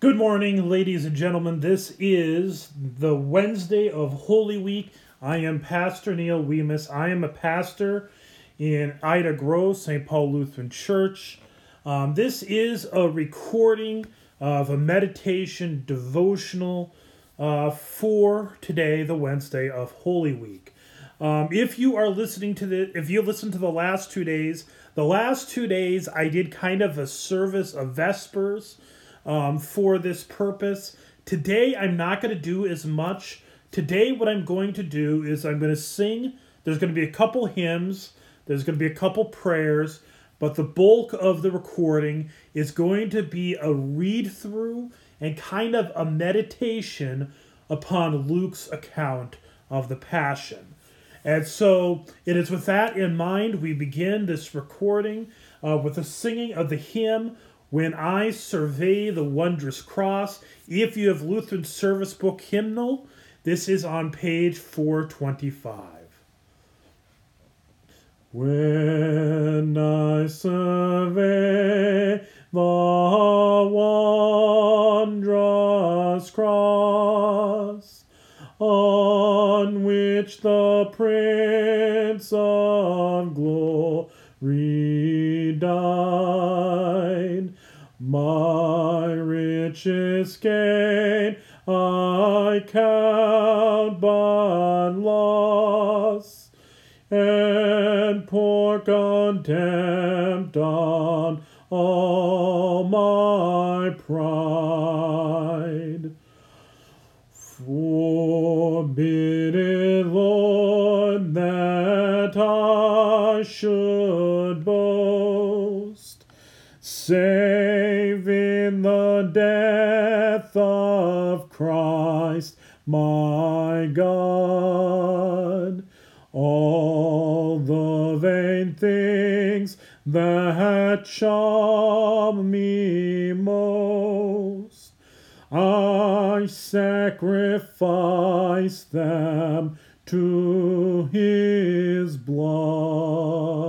Good morning, ladies and gentlemen. This is the Wednesday of Holy Week. I am Pastor Neil Weemus. I am a pastor in Ida Grove, St. Paul Lutheran Church. Um, this is a recording of a meditation devotional uh, for today, the Wednesday of Holy Week. Um, if you are listening to the, if you listen to the last two days, the last two days I did kind of a service of Vespers um, for this purpose. Today I'm not going to do as much. Today, what I'm going to do is I'm going to sing. There's going to be a couple hymns. There's going to be a couple prayers. But the bulk of the recording is going to be a read through and kind of a meditation upon Luke's account of the Passion. And so it is with that in mind we begin this recording uh, with the singing of the hymn When I Survey the Wondrous Cross. If you have Lutheran Service Book hymnal, this is on page 425. When I survey the wondrous cross on which the Prince of Glory died, my richest gain I count but loss and pour contempt on all my pride. Forbid it, Lord, that I should boast, in the death of Christ my God. All the vain things that charm me most, I sacrifice them to his blood.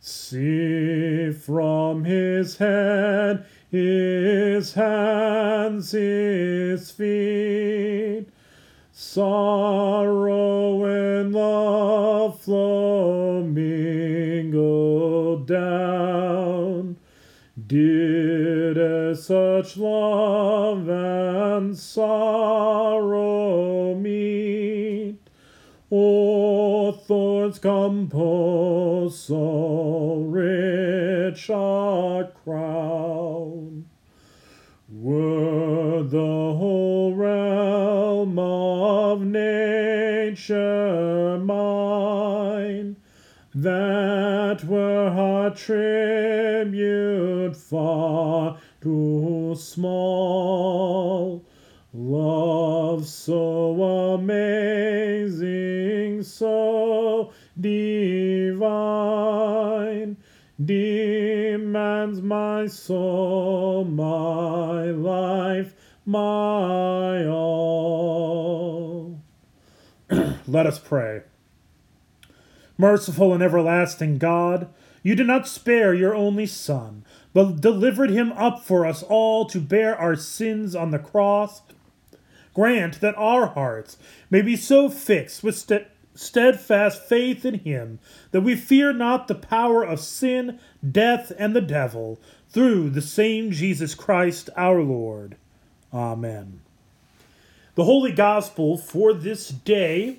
See from his head, his hands, his feet, sorrow and love flow mingled down. Did as such love and sorrow meet, oh, Thorns compose so rich a crown. Were the whole realm of nature mine, that were our tribute far too small. Love so amazing, so divine, demands my soul, my life, my all. Let us pray. Merciful and everlasting God, you did not spare your only Son, but delivered him up for us all to bear our sins on the cross. Grant that our hearts may be so fixed with st- steadfast faith in him that we fear not the power of sin, death, and the devil, through the same Jesus Christ our Lord. Amen. The Holy Gospel for this day,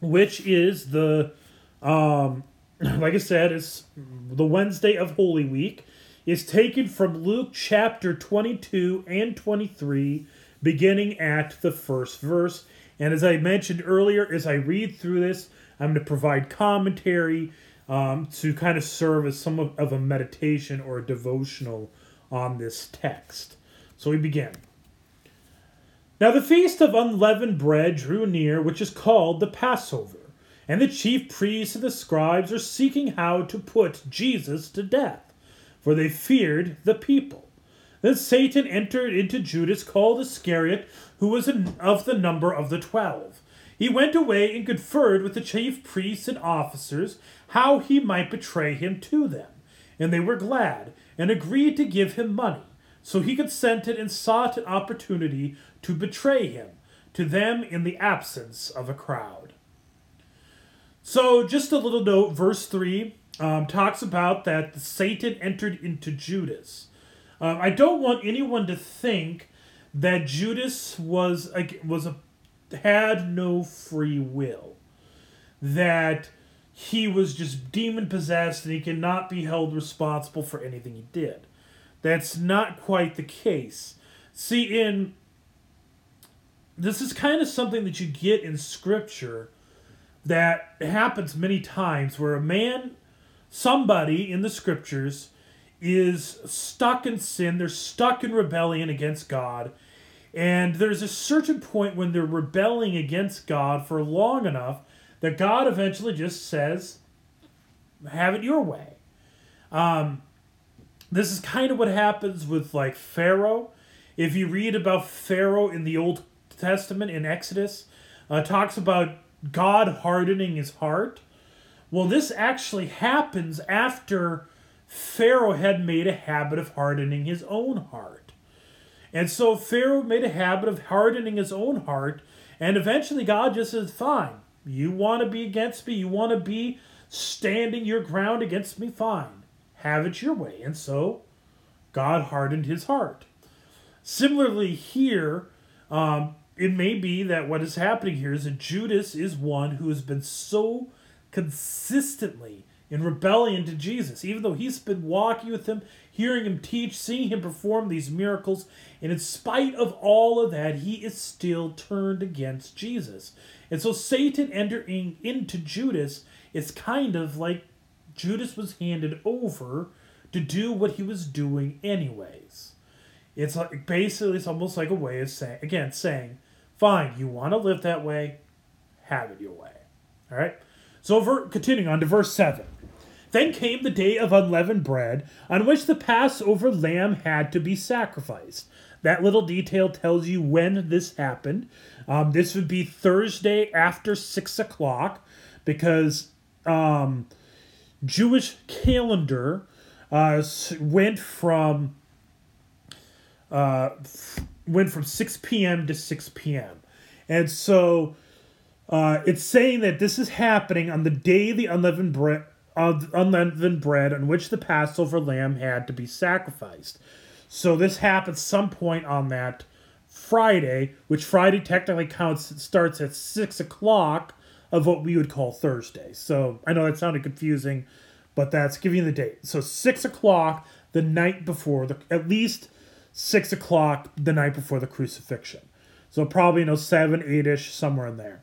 which is the um, like I said, it's the Wednesday of Holy Week, is taken from Luke chapter 22 and 23, beginning at the first verse. And as I mentioned earlier, as I read through this, I'm going to provide commentary um, to kind of serve as some of, of a meditation or a devotional on this text. So we begin. Now the feast of unleavened bread drew near, which is called the Passover and the chief priests and the scribes are seeking how to put Jesus to death, for they feared the people. Then Satan entered into Judas, called Iscariot, who was of the number of the twelve. He went away and conferred with the chief priests and officers how he might betray him to them. And they were glad, and agreed to give him money. so he consented and sought an opportunity to betray him to them in the absence of a crowd. So, just a little note, verse 3 um, talks about that Satan entered into Judas. Um, I don't want anyone to think that Judas was was a had no free will, that he was just demon possessed and he cannot be held responsible for anything he did. That's not quite the case. See, in this is kind of something that you get in scripture that happens many times where a man, somebody in the scriptures, is stuck in sin, they're stuck in rebellion against God, and there's a certain point when they're rebelling against God for long enough that God eventually just says, have it your way. Um, this is kind of what happens with like Pharaoh. If you read about Pharaoh in the Old Testament in Exodus, uh, talks about God hardening his heart. Well, this actually happens after Pharaoh had made a habit of hardening his own heart. And so Pharaoh made a habit of hardening his own heart, and eventually God just says, Fine, you want to be against me, you want to be standing your ground against me, fine. Have it your way. And so God hardened his heart. Similarly, here, um, it may be that what is happening here is that Judas is one who has been so consistently in rebellion to Jesus, even though he's been walking with him, hearing him teach, seeing him perform these miracles, and in spite of all of that, he is still turned against Jesus. And so Satan entering into Judas is kind of like Judas was handed over to do what he was doing anyways. It's like basically it's almost like a way of saying again saying, fine, you want to live that way, have it your way. All right. So continuing on to verse seven. Then came the day of unleavened bread, on which the Passover lamb had to be sacrificed. That little detail tells you when this happened. Um, this would be Thursday after six o'clock, because um, Jewish calendar uh, went from uh, went from 6 p.m. to 6 p.m. And so uh, it's saying that this is happening on the day the unleavened bread unleavened bread on which the Passover lamb had to be sacrificed. So this happens some point on that Friday, which Friday technically counts starts at six o'clock of what we would call Thursday. So I know that sounded confusing, but that's giving you the date. So six o'clock the night before the at least six o'clock the night before the crucifixion. So probably you know seven, eight ish, somewhere in there.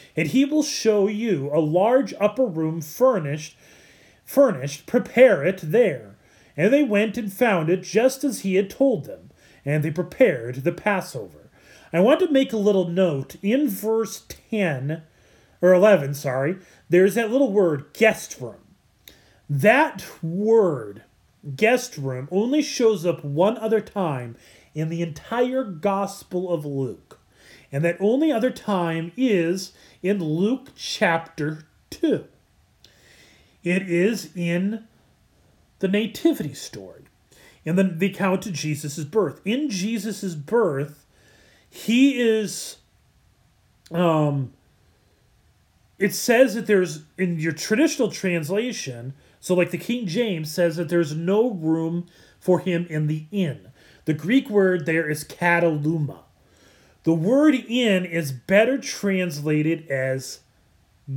And he will show you a large upper room furnished, furnished, prepare it there. And they went and found it just as he had told them, and they prepared the Passover. I want to make a little note in verse 10 or 11, sorry, there's that little word guest room. That word guest room only shows up one other time in the entire Gospel of Luke. And that only other time is in Luke chapter 2. It is in the nativity story, in the, the account of Jesus' birth. In Jesus' birth, he is um it says that there's in your traditional translation so like the king james says that there's no room for him in the inn the greek word there is kataluma the word inn is better translated as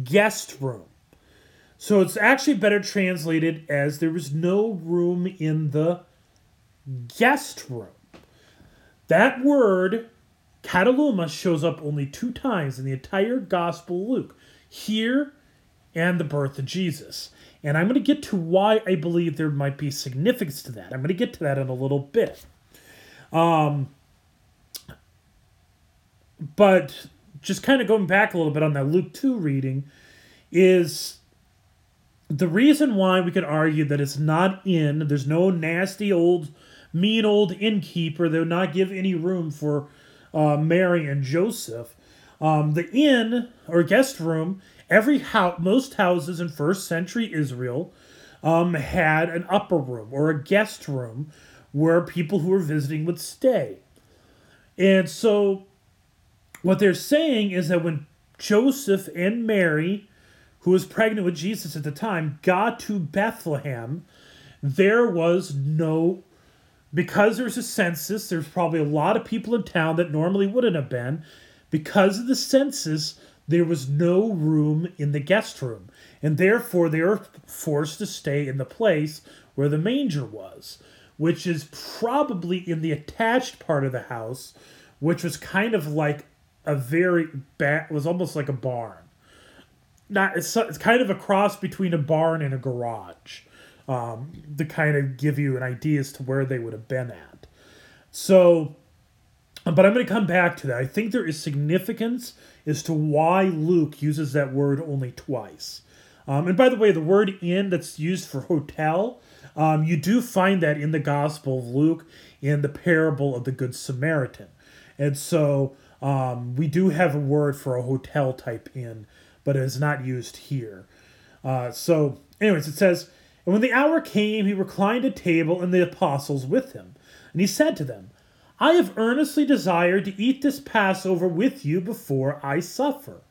guest room so it's actually better translated as there was no room in the guest room that word Kataluma shows up only two times in the entire Gospel of Luke here and the birth of Jesus. And I'm going to get to why I believe there might be significance to that. I'm going to get to that in a little bit. Um, but just kind of going back a little bit on that Luke 2 reading is the reason why we could argue that it's not in, there's no nasty old, mean old innkeeper that would not give any room for uh, Mary and Joseph. Um, the inn or guest room, every house, most houses in first century Israel um, had an upper room or a guest room where people who were visiting would stay. And so what they're saying is that when Joseph and Mary, who was pregnant with Jesus at the time, got to Bethlehem, there was no because there's a census, there's probably a lot of people in town that normally wouldn't have been. Because of the census, there was no room in the guest room, and therefore they were forced to stay in the place where the manger was, which is probably in the attached part of the house, which was kind of like a very bad, was almost like a barn. Not it's, it's kind of a cross between a barn and a garage um, to kind of give you an idea as to where they would have been at. So, but I'm going to come back to that. I think there is significance as to why Luke uses that word only twice. Um, and by the way, the word inn that's used for hotel, um, you do find that in the Gospel of Luke in the parable of the Good Samaritan. And so um, we do have a word for a hotel type inn, but it is not used here. Uh, so, anyways, it says, and when the hour came, he reclined at table and the apostles with him. And he said to them, I have earnestly desired to eat this Passover with you before I suffer.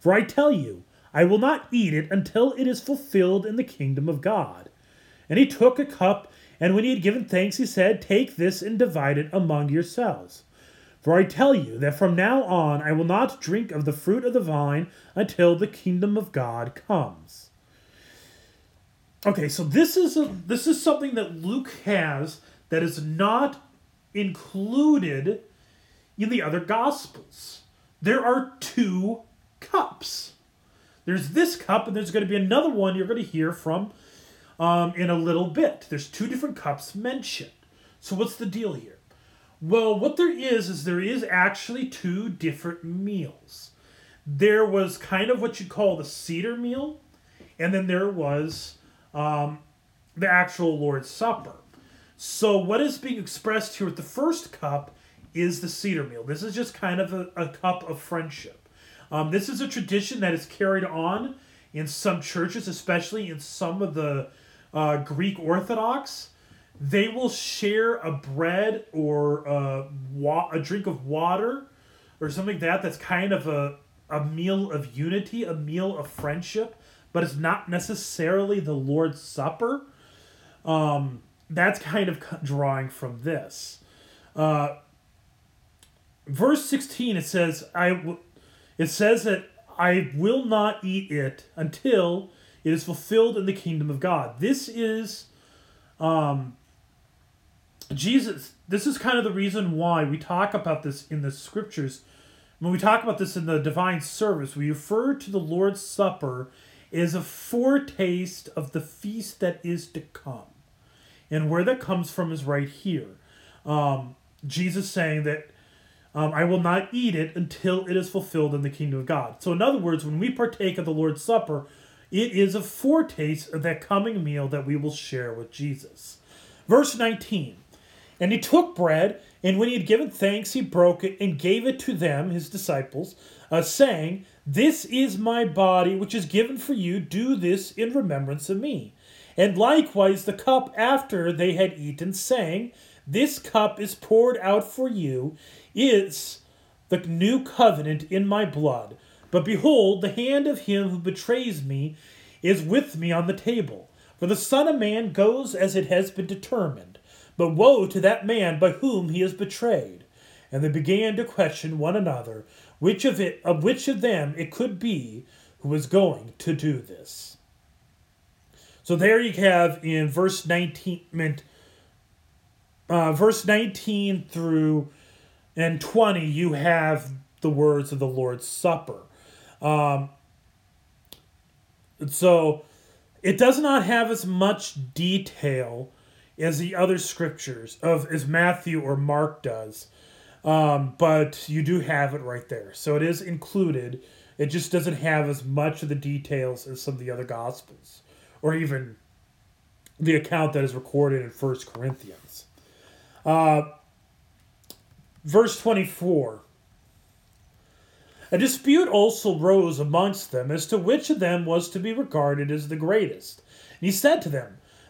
For I tell you, I will not eat it until it is fulfilled in the kingdom of God. And he took a cup, and when he had given thanks, he said, Take this and divide it among yourselves. For I tell you that from now on I will not drink of the fruit of the vine until the kingdom of God comes. Okay, so this is a, this is something that Luke has that is not included in the other gospels. There are two cups. There's this cup, and there's going to be another one you're going to hear from um, in a little bit. There's two different cups mentioned. So what's the deal here? Well, what there is is there is actually two different meals. There was kind of what you'd call the seder meal, and then there was um, the actual Lord's Supper. So, what is being expressed here with the first cup is the seder meal. This is just kind of a, a cup of friendship. Um, this is a tradition that is carried on in some churches, especially in some of the uh, Greek Orthodox. They will share a bread or a, wa- a drink of water or something like that that's kind of a, a meal of unity, a meal of friendship but it's not necessarily the Lord's Supper. Um, that's kind of drawing from this. Uh, verse 16 it says I w- it says that I will not eat it until it is fulfilled in the kingdom of God. This is um Jesus this is kind of the reason why we talk about this in the scriptures. When we talk about this in the divine service, we refer to the Lord's Supper as a foretaste of the feast that is to come. And where that comes from is right here. Um, Jesus saying that um, I will not eat it until it is fulfilled in the kingdom of God. So, in other words, when we partake of the Lord's Supper, it is a foretaste of that coming meal that we will share with Jesus. Verse 19 And he took bread, and when he had given thanks, he broke it and gave it to them, his disciples, uh, saying, this is my body, which is given for you. Do this in remembrance of me. And likewise the cup after they had eaten, saying, This cup is poured out for you, is the new covenant in my blood. But behold, the hand of him who betrays me is with me on the table. For the Son of Man goes as it has been determined. But woe to that man by whom he is betrayed. And they began to question one another which of it of which of them it could be who was going to do this. So there you have in verse 19 uh, verse 19 through and 20 you have the words of the Lord's Supper. Um, so it does not have as much detail as the other scriptures of as Matthew or Mark does. Um, but you do have it right there. So it is included. It just doesn't have as much of the details as some of the other Gospels, or even the account that is recorded in First Corinthians. Uh, verse 24. A dispute also rose amongst them as to which of them was to be regarded as the greatest. And he said to them,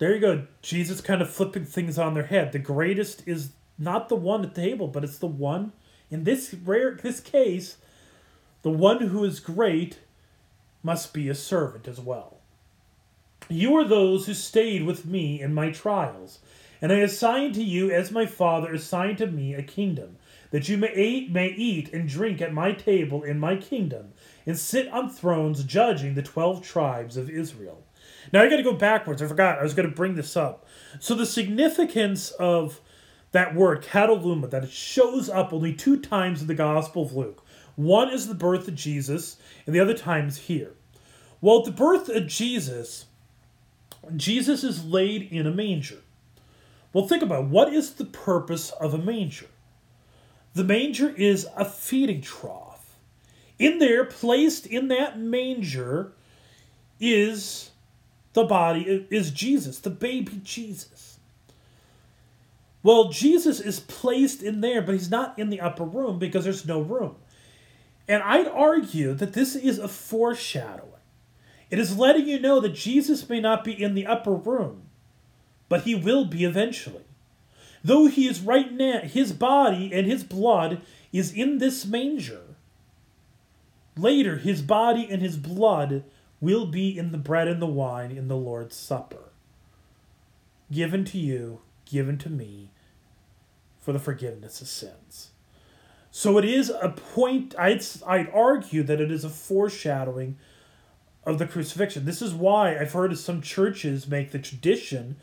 There you go. Jesus kind of flipping things on their head. The greatest is not the one at the table, but it's the one in this rare this case, the one who is great must be a servant as well. You are those who stayed with me in my trials, and I assigned to you as my Father assigned to me a kingdom, that you may eat, may eat and drink at my table in my kingdom, and sit on thrones judging the twelve tribes of Israel. Now I got to go backwards. I forgot. I was going to bring this up. So the significance of that word kataluma that it shows up only two times in the Gospel of Luke. One is the birth of Jesus, and the other time is here. Well, the birth of Jesus, Jesus is laid in a manger. Well, think about it. what is the purpose of a manger? The manger is a feeding trough. In there, placed in that manger, is the body, is Jesus, the baby Jesus. Well, Jesus is placed in there, but he's not in the upper room because there's no room. And I'd argue that this is a foreshadowing. It is letting you know that Jesus may not be in the upper room, but he will be eventually. Though he is right now, his body and his blood is in this manger. Later, his body and his blood will be in the bread and the wine in the Lord's Supper. Given to you, given to me, for the forgiveness of sins. So it is a point, I'd, I'd argue that it is a foreshadowing of the crucifixion. This is why I've heard some churches make the tradition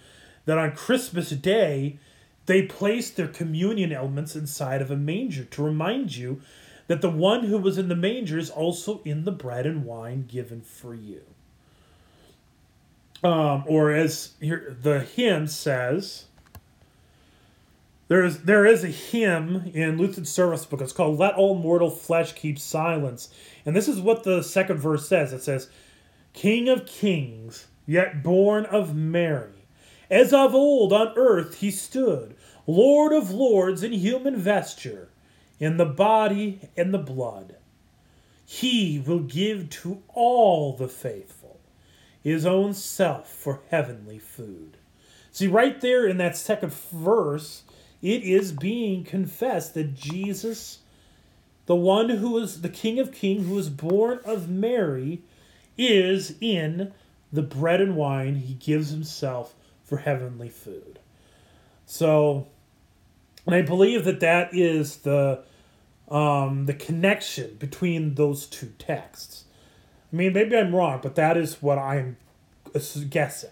that on Christmas Day, they place their communion elements inside of a manger to remind you that the one who was in the manger is also in the bread and wine given for you. Um, or as here, the hymn says, there is there is a hymn in Lutheran service book. It's called "Let All Mortal Flesh Keep Silence," and this is what the second verse says. It says, "King of Kings, yet born of Mary, as of old on earth he stood, Lord of lords in human vesture, in the body and the blood. He will give to all the faithful his own self for heavenly food." See, right there in that second verse it is being confessed that Jesus, the one who is the King of Kings, who was born of Mary, is in the bread and wine he gives himself for heavenly food. So, and I believe that that is the um, the connection between those two texts. I mean, maybe I'm wrong, but that is what I'm guessing.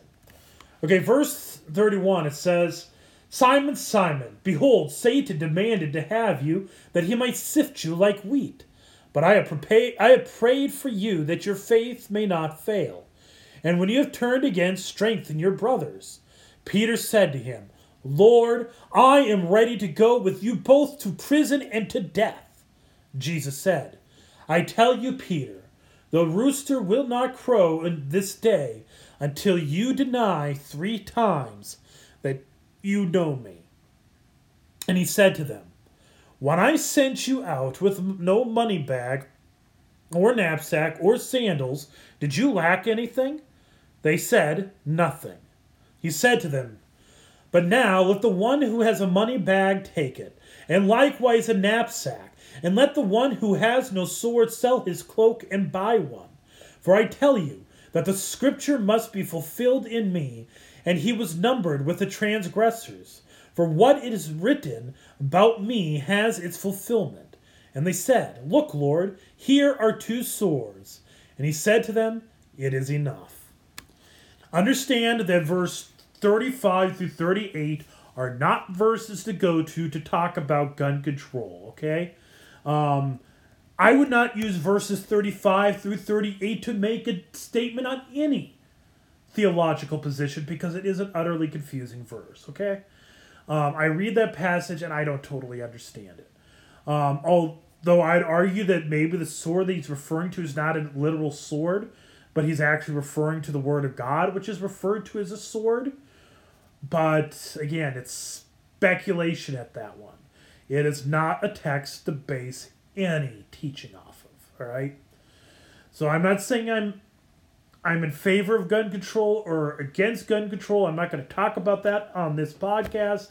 Okay, verse 31, it says, Simon, Simon, behold, Satan demanded to have you, that he might sift you like wheat. But I have, prepared, I have prayed for you that your faith may not fail. And when you have turned again, strengthen your brothers. Peter said to him, Lord, I am ready to go with you both to prison and to death. Jesus said, I tell you, Peter, the rooster will not crow in this day until you deny three times that you know me. And he said to them, When I sent you out with no money bag, or knapsack, or sandals, did you lack anything? They said, Nothing. He said to them, But now let the one who has a money bag take it, and likewise a knapsack, and let the one who has no sword sell his cloak and buy one. For I tell you that the scripture must be fulfilled in me and he was numbered with the transgressors. For what is written about me has its fulfillment. And they said, Look, Lord, here are two swords. And he said to them, It is enough. Understand that verse 35 through 38 are not verses to go to to talk about gun control, okay? Um, I would not use verses 35 through 38 to make a statement on any theological position because it is an utterly confusing verse, okay? Um, I read that passage and I don't totally understand it. Um, although I'd argue that maybe the sword that he's referring to is not a literal sword, but he's actually referring to the Word of God, which is referred to as a sword. But again, it's speculation at that one. It is not a text to base any teaching off of. All right. So I'm not saying I'm I'm in favor of gun control or against gun control. I'm not going to talk about that on this podcast.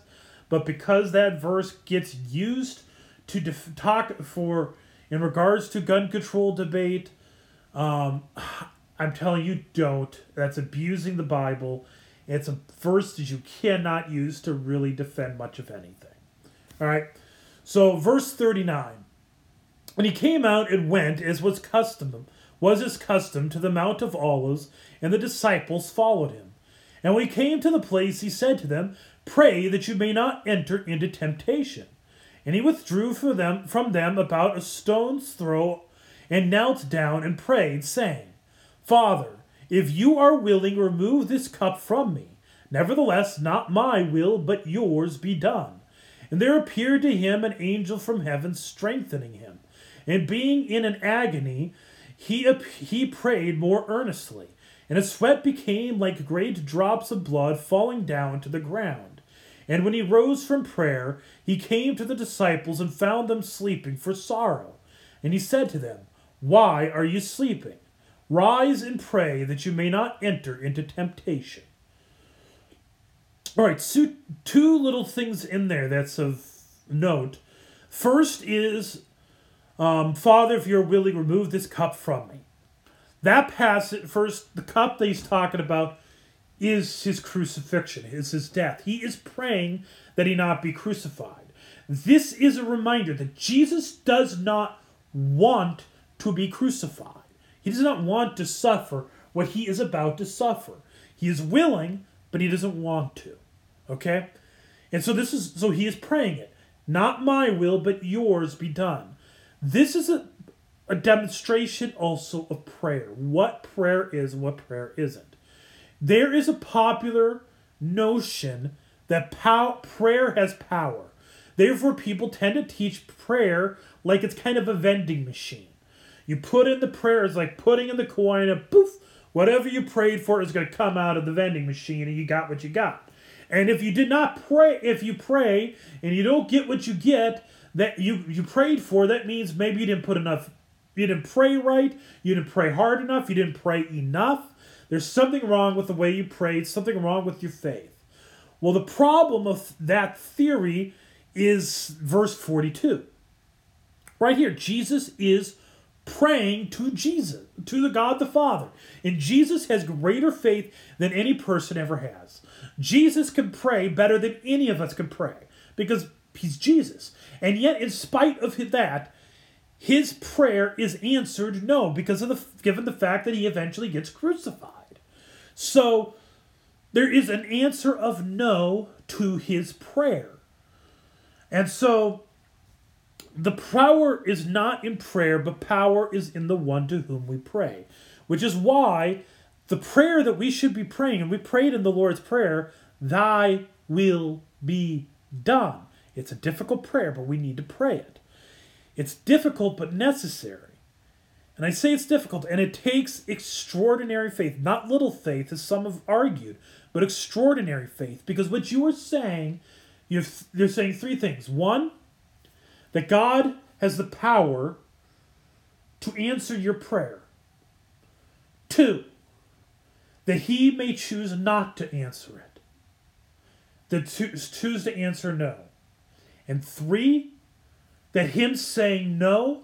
But because that verse gets used to def- talk for in regards to gun control debate, um, I'm telling you, don't. That's abusing the Bible. It's a verse that you cannot use to really defend much of anything. All right. So verse 39. And he came out and went as was custom was his custom to the Mount of Olives, and the disciples followed him. And when he came to the place, he said to them, Pray that you may not enter into temptation. And he withdrew for them, from them about a stone's throw, and knelt down and prayed, saying, Father, if you are willing, remove this cup from me. Nevertheless, not my will, but yours be done. And there appeared to him an angel from heaven, strengthening him. And being in an agony, he, he prayed more earnestly, and his sweat became like great drops of blood falling down to the ground. And when he rose from prayer, he came to the disciples and found them sleeping for sorrow. And he said to them, Why are you sleeping? Rise and pray that you may not enter into temptation. All right, so two little things in there that's of note. First is um, Father, if you're willing, remove this cup from me. That passage, first, the cup that he's talking about is his crucifixion, is his death. He is praying that he not be crucified. This is a reminder that Jesus does not want to be crucified. He does not want to suffer what he is about to suffer. He is willing, but he doesn't want to. Okay? And so this is so he is praying it. Not my will, but yours be done. This is a, a demonstration also of prayer. What prayer is and what prayer isn't. There is a popular notion that pow- prayer has power. Therefore, people tend to teach prayer like it's kind of a vending machine. You put in the prayers like putting in the coin, and poof, whatever you prayed for is going to come out of the vending machine, and you got what you got. And if you did not pray, if you pray and you don't get what you get, that you you prayed for, that means maybe you didn't put enough you didn't pray right, you didn't pray hard enough, you didn't pray enough. There's something wrong with the way you prayed, something wrong with your faith. Well, the problem of that theory is verse 42. Right here, Jesus is praying to Jesus, to the God the Father. And Jesus has greater faith than any person ever has. Jesus can pray better than any of us can pray because he's Jesus. And yet, in spite of that, his prayer is answered no because of the given the fact that he eventually gets crucified. So there is an answer of no to his prayer. And so the power is not in prayer, but power is in the one to whom we pray. Which is why the prayer that we should be praying, and we prayed in the Lord's Prayer, Thy will be done. It's a difficult prayer, but we need to pray it. It's difficult but necessary. And I say it's difficult, and it takes extraordinary faith, not little faith, as some have argued, but extraordinary faith. Because what you are saying, you're, you're saying three things. One, that God has the power to answer your prayer. Two, that He may choose not to answer it, that choose to answer no. And three, that him saying no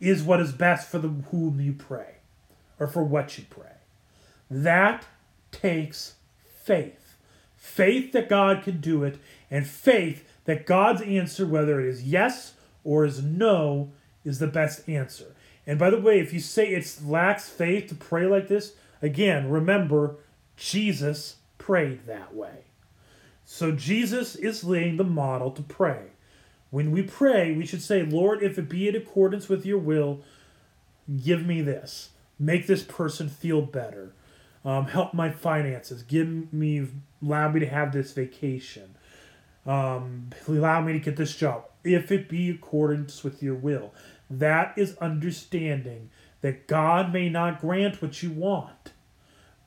is what is best for the whom you pray or for what you pray. That takes faith. Faith that God can do it, and faith that God's answer, whether it is yes or is no is the best answer. And by the way, if you say it's lacks faith to pray like this, again, remember Jesus prayed that way. So Jesus is laying the model to pray. When we pray, we should say, Lord, if it be in accordance with your will, give me this. Make this person feel better. Um, help my finances. Give me, allow me to have this vacation. Um, allow me to get this job. If it be accordance with your will. That is understanding that God may not grant what you want,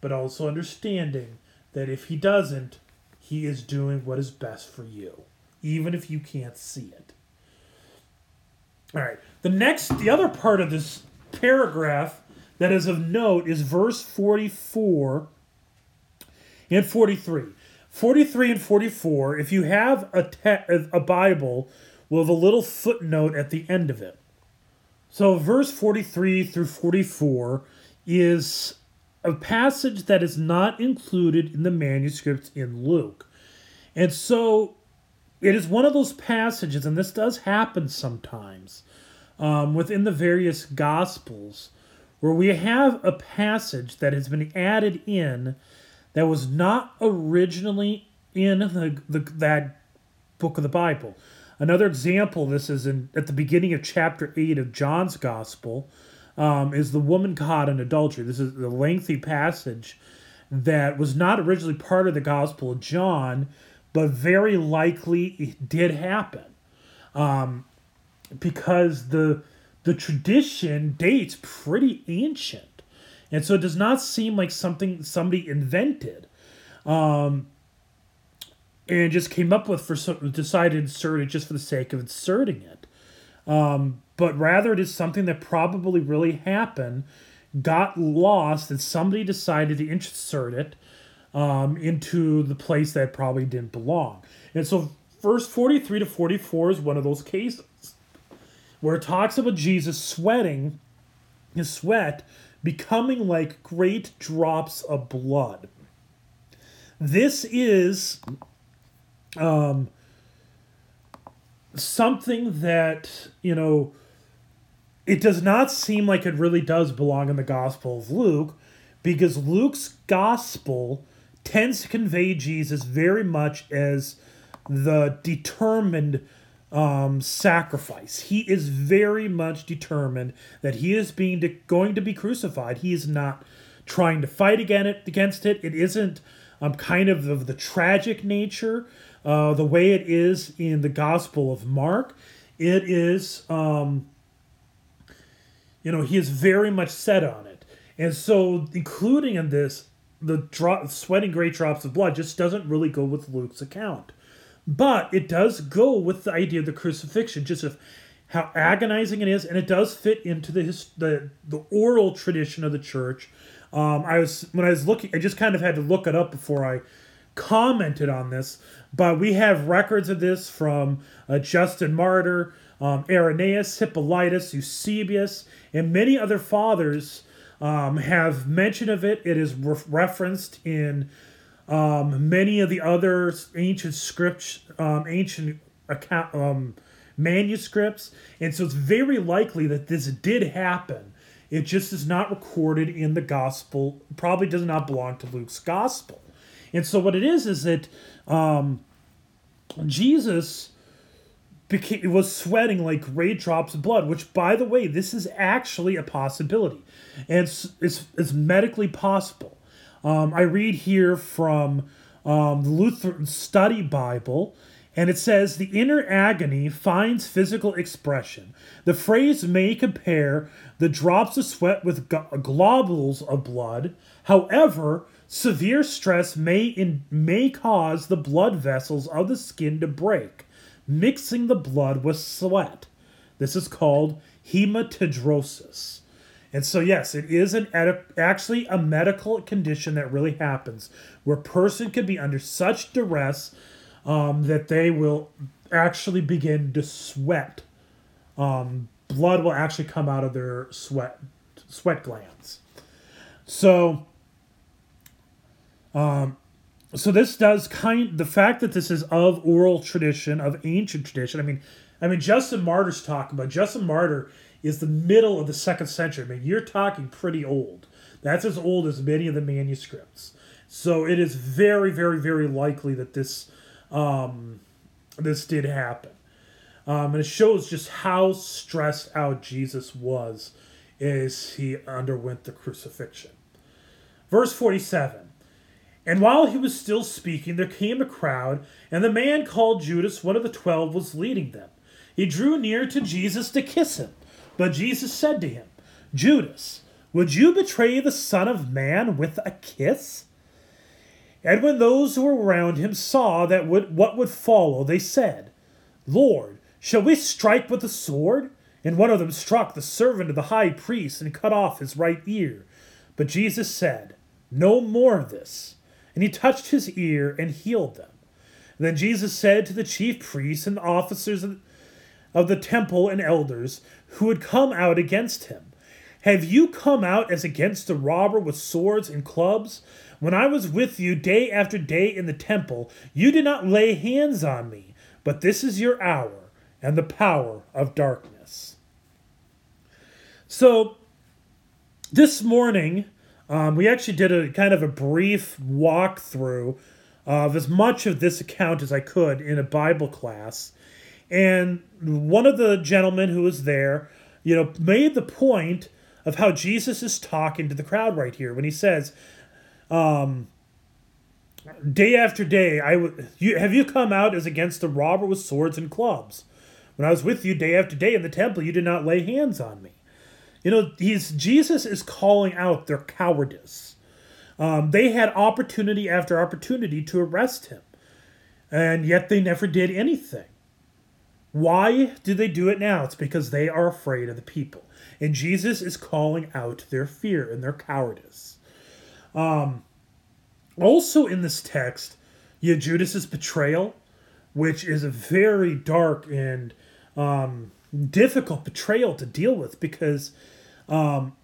but also understanding that if He doesn't, He is doing what is best for you, even if you can't see it. All right. The next, the other part of this paragraph that is of note is verse 44 and 43. 43 and 44, if you have a, te- a Bible, will have a little footnote at the end of it. So, verse 43 through 44 is a passage that is not included in the manuscripts in Luke. And so, it is one of those passages, and this does happen sometimes um, within the various Gospels, where we have a passage that has been added in that was not originally in the, the, that book of the Bible. Another example this is in at the beginning of chapter 8 of John's Gospel um, is the woman caught in adultery. This is a lengthy passage that was not originally part of the Gospel of John, but very likely it did happen. Um, because the the tradition dates pretty ancient. And so it does not seem like something somebody invented. Um, and just came up with for decided to insert it just for the sake of inserting it. Um, but rather it is something that probably really happened, got lost, and somebody decided to insert it um, into the place that probably didn't belong. And so verse 43 to 44 is one of those cases where it talks about Jesus sweating, his sweat becoming like great drops of blood. This is um, something that, you know, it does not seem like it really does belong in the Gospel of Luke because Luke's Gospel tends to convey Jesus very much as the determined um, sacrifice. He is very much determined that he is being de- going to be crucified. He is not trying to fight against it. It isn't um, kind of the, the tragic nature uh, the way it is in the Gospel of Mark, it is, um, you know, he is very much set on it. And so, including in this, the drop, sweating great drops of blood just doesn't really go with Luke's account. But it does go with the idea of the crucifixion, just of how agonizing it is, and it does fit into the his, the, the oral tradition of the church. Um, I was when I was looking, I just kind of had to look it up before I commented on this, but we have records of this from uh, Justin Martyr, um, Irenaeus, Hippolytus, Eusebius, and many other fathers um, have mention of it. It is re- referenced in um, many of the other ancient scripts, um, ancient account, um, manuscripts, and so it's very likely that this did happen. It just is not recorded in the gospel. Probably does not belong to Luke's gospel. And so what it is is that um, Jesus became was sweating like great drops of blood. Which, by the way, this is actually a possibility, and it's it's, it's medically possible. Um, I read here from um, the Lutheran Study Bible. And it says the inner agony finds physical expression. The phrase may compare the drops of sweat with globules of blood. However, Severe stress may in, may cause the blood vessels of the skin to break, mixing the blood with sweat. This is called hematidrosis. And so, yes, it is an actually a medical condition that really happens where a person could be under such duress um, that they will actually begin to sweat. Um, blood will actually come out of their sweat sweat glands. So, um, so this does kind the fact that this is of oral tradition of ancient tradition. I mean, I mean, Justin Martyr's talking about Justin Martyr is the middle of the second century. I mean, you're talking pretty old. That's as old as many of the manuscripts. So it is very, very, very likely that this um, this did happen. Um, and it shows just how stressed out Jesus was as he underwent the crucifixion. Verse 47 And while he was still speaking, there came a crowd, and the man called Judas, one of the twelve, was leading them. He drew near to Jesus to kiss him. But Jesus said to him, Judas, would you betray the Son of Man with a kiss? And when those who were around him saw that would, what would follow, they said, Lord, shall we strike with the sword? And one of them struck the servant of the high priest and cut off his right ear. But Jesus said, No more of this. And he touched his ear and healed them. And then Jesus said to the chief priests and officers of the temple and elders who had come out against him, Have you come out as against a robber with swords and clubs? When I was with you day after day in the temple, you did not lay hands on me, but this is your hour and the power of darkness. So, this morning, um, we actually did a kind of a brief walkthrough of as much of this account as I could in a Bible class. And one of the gentlemen who was there, you know, made the point of how Jesus is talking to the crowd right here when he says, um, day after day, I w- you, have you come out as against the robber with swords and clubs? When I was with you day after day in the temple, you did not lay hands on me. You know, he's Jesus is calling out their cowardice. Um, they had opportunity after opportunity to arrest him, and yet they never did anything. Why do they do it now? It's because they are afraid of the people. And Jesus is calling out their fear and their cowardice. Um, also in this text, you have Judas's betrayal, which is a very dark and um, difficult betrayal to deal with because um,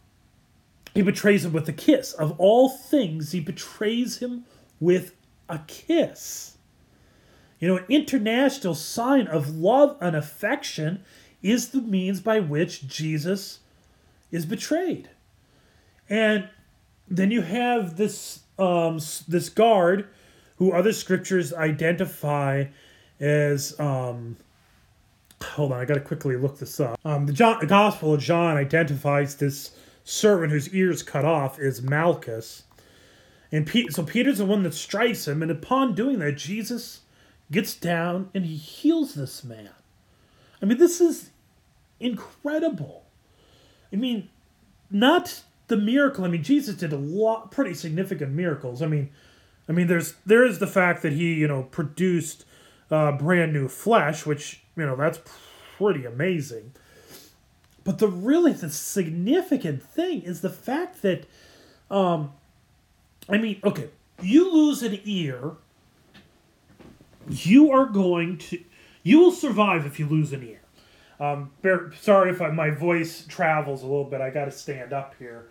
he betrays him with a kiss. Of all things, he betrays him with a kiss. You know, an international sign of love and affection is the means by which Jesus is betrayed. And then you have this um, this guard who other scriptures identify as um, hold on i gotta quickly look this up um, the, John, the gospel of john identifies this servant whose ears cut off is malchus and Pete, so peter's the one that strikes him and upon doing that jesus gets down and he heals this man i mean this is incredible i mean not the miracle. I mean, Jesus did a lot, pretty significant miracles. I mean, I mean, there's there is the fact that he you know produced uh, brand new flesh, which you know that's pretty amazing. But the really the significant thing is the fact that, um, I mean, okay, you lose an ear, you are going to, you will survive if you lose an ear. Um, bear, sorry if I, my voice travels a little bit. I got to stand up here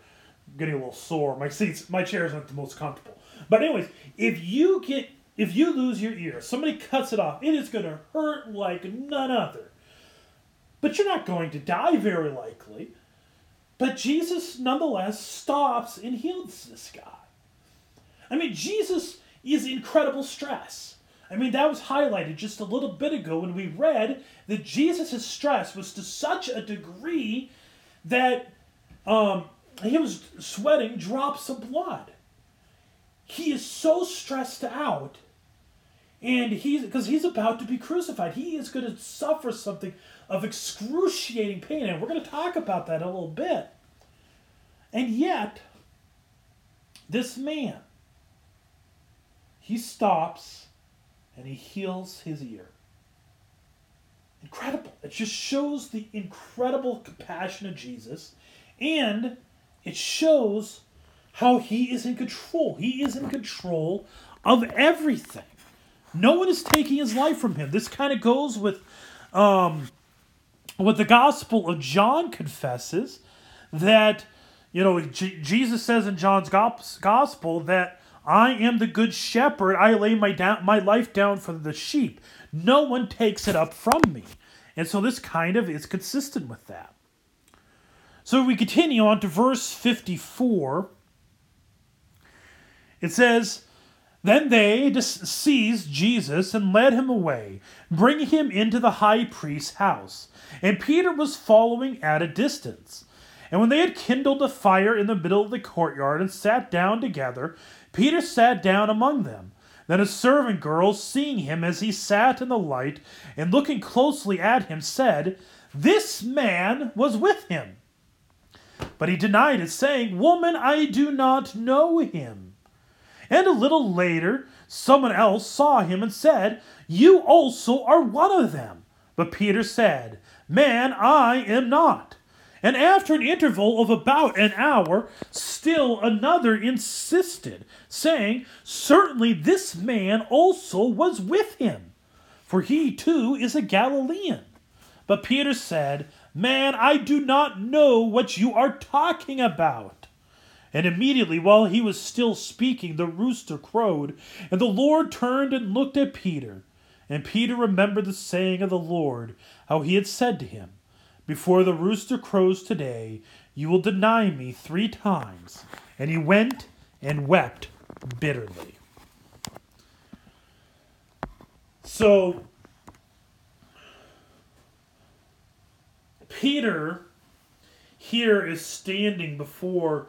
getting a little sore. My seats, my chairs aren't the most comfortable. But anyways, if you get, if you lose your ear, somebody cuts it off, it is going to hurt like none other. But you're not going to die very likely. But Jesus nonetheless stops and heals this guy. I mean, Jesus is incredible stress. I mean, that was highlighted just a little bit ago when we read that Jesus' stress was to such a degree that um, he was sweating drops of blood. He is so stressed out. And he's because he's about to be crucified. He is going to suffer something of excruciating pain. And we're going to talk about that a little bit. And yet, this man, he stops and he heals his ear. Incredible. It just shows the incredible compassion of Jesus and it shows how he is in control. He is in control of everything. No one is taking his life from him. This kind of goes with um, what the Gospel of John confesses that, you know, J- Jesus says in John's Gospel that I am the good shepherd. I lay my, down, my life down for the sheep. No one takes it up from me. And so this kind of is consistent with that. So we continue on to verse 54. It says, Then they seized Jesus and led him away, bringing him into the high priest's house. And Peter was following at a distance. And when they had kindled a fire in the middle of the courtyard and sat down together, Peter sat down among them. Then a servant girl, seeing him as he sat in the light and looking closely at him, said, This man was with him. But he denied it, saying, Woman, I do not know him. And a little later, someone else saw him and said, You also are one of them. But Peter said, Man, I am not. And after an interval of about an hour, still another insisted, saying, Certainly this man also was with him, for he too is a Galilean. But Peter said, Man, I do not know what you are talking about. And immediately, while he was still speaking, the rooster crowed, and the Lord turned and looked at Peter. And Peter remembered the saying of the Lord, how he had said to him, Before the rooster crows today, you will deny me three times. And he went and wept bitterly. So, Peter here is standing before.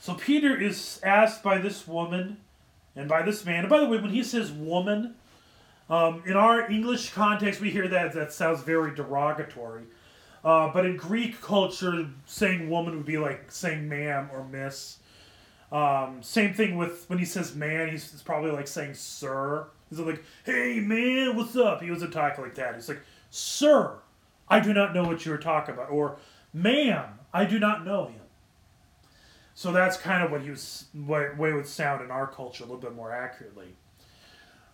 So Peter is asked by this woman and by this man. And by the way, when he says woman, um, in our English context, we hear that that sounds very derogatory. Uh, but in Greek culture, saying woman would be like saying ma'am or miss. Um, same thing with when he says man, he's, he's probably like saying sir. He's like, hey man, what's up? He wasn't talk like that. He's like, sir. I do not know what you are talking about. Or, ma'am, I do not know him. So that's kind of what he was, way, way would sound in our culture a little bit more accurately.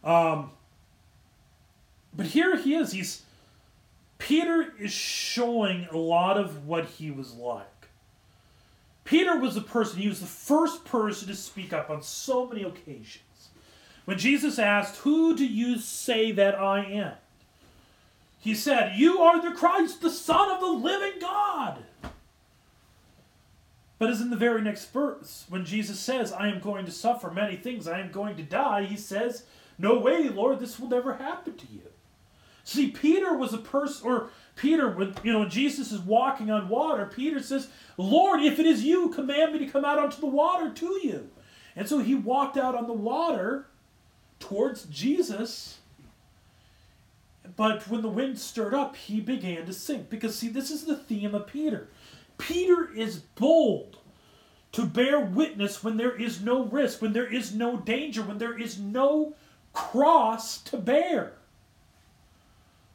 Um, but here he is. He's Peter is showing a lot of what he was like. Peter was the person, he was the first person to speak up on so many occasions. When Jesus asked, Who do you say that I am? He said, You are the Christ, the Son of the living God. But as in the very next verse, when Jesus says, I am going to suffer many things, I am going to die, he says, No way, Lord, this will never happen to you. See, Peter was a person, or Peter, when you know, Jesus is walking on water, Peter says, Lord, if it is you, command me to come out onto the water to you. And so he walked out on the water towards Jesus but when the wind stirred up, he began to sink. Because, see, this is the theme of Peter. Peter is bold to bear witness when there is no risk, when there is no danger, when there is no cross to bear.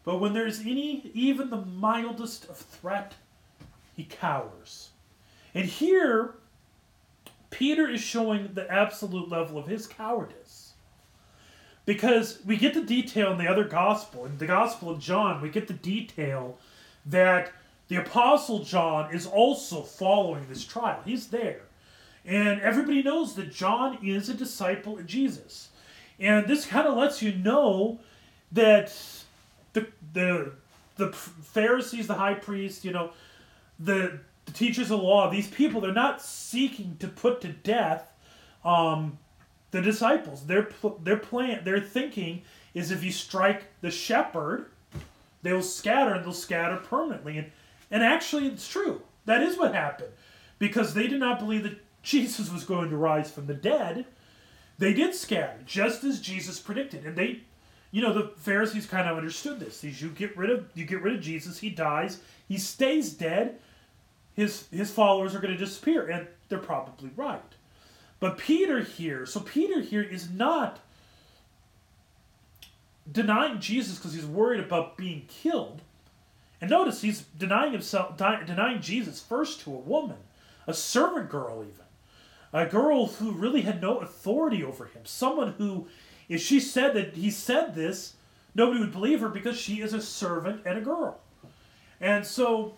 But when there is any, even the mildest of threat, he cowers. And here, Peter is showing the absolute level of his cowardice. Because we get the detail in the other gospel in the gospel of john we get the detail that the apostle john is also following this trial. He's there. And everybody knows that john is a disciple of jesus. And this kind of lets you know that the the pharisees the high priest you know the the teachers of law these people they're not seeking to put to death um, the disciples. Their their plan, their thinking is if you strike the shepherd, they will scatter and they'll scatter permanently. And and actually, it's true. That is what happened, because they did not believe that Jesus was going to rise from the dead. They did scatter, just as Jesus predicted, and they. You know the Pharisees kind of understood this. You get rid of you get rid of Jesus, he dies, he stays dead. His his followers are going to disappear, and they're probably right. But Peter here, so Peter here is not denying Jesus because he's worried about being killed. And notice he's denying himself, denying Jesus first to a woman, a servant girl, even. A girl who really had no authority over him. Someone who, if she said that he said this, nobody would believe her because she is a servant and a girl. And so,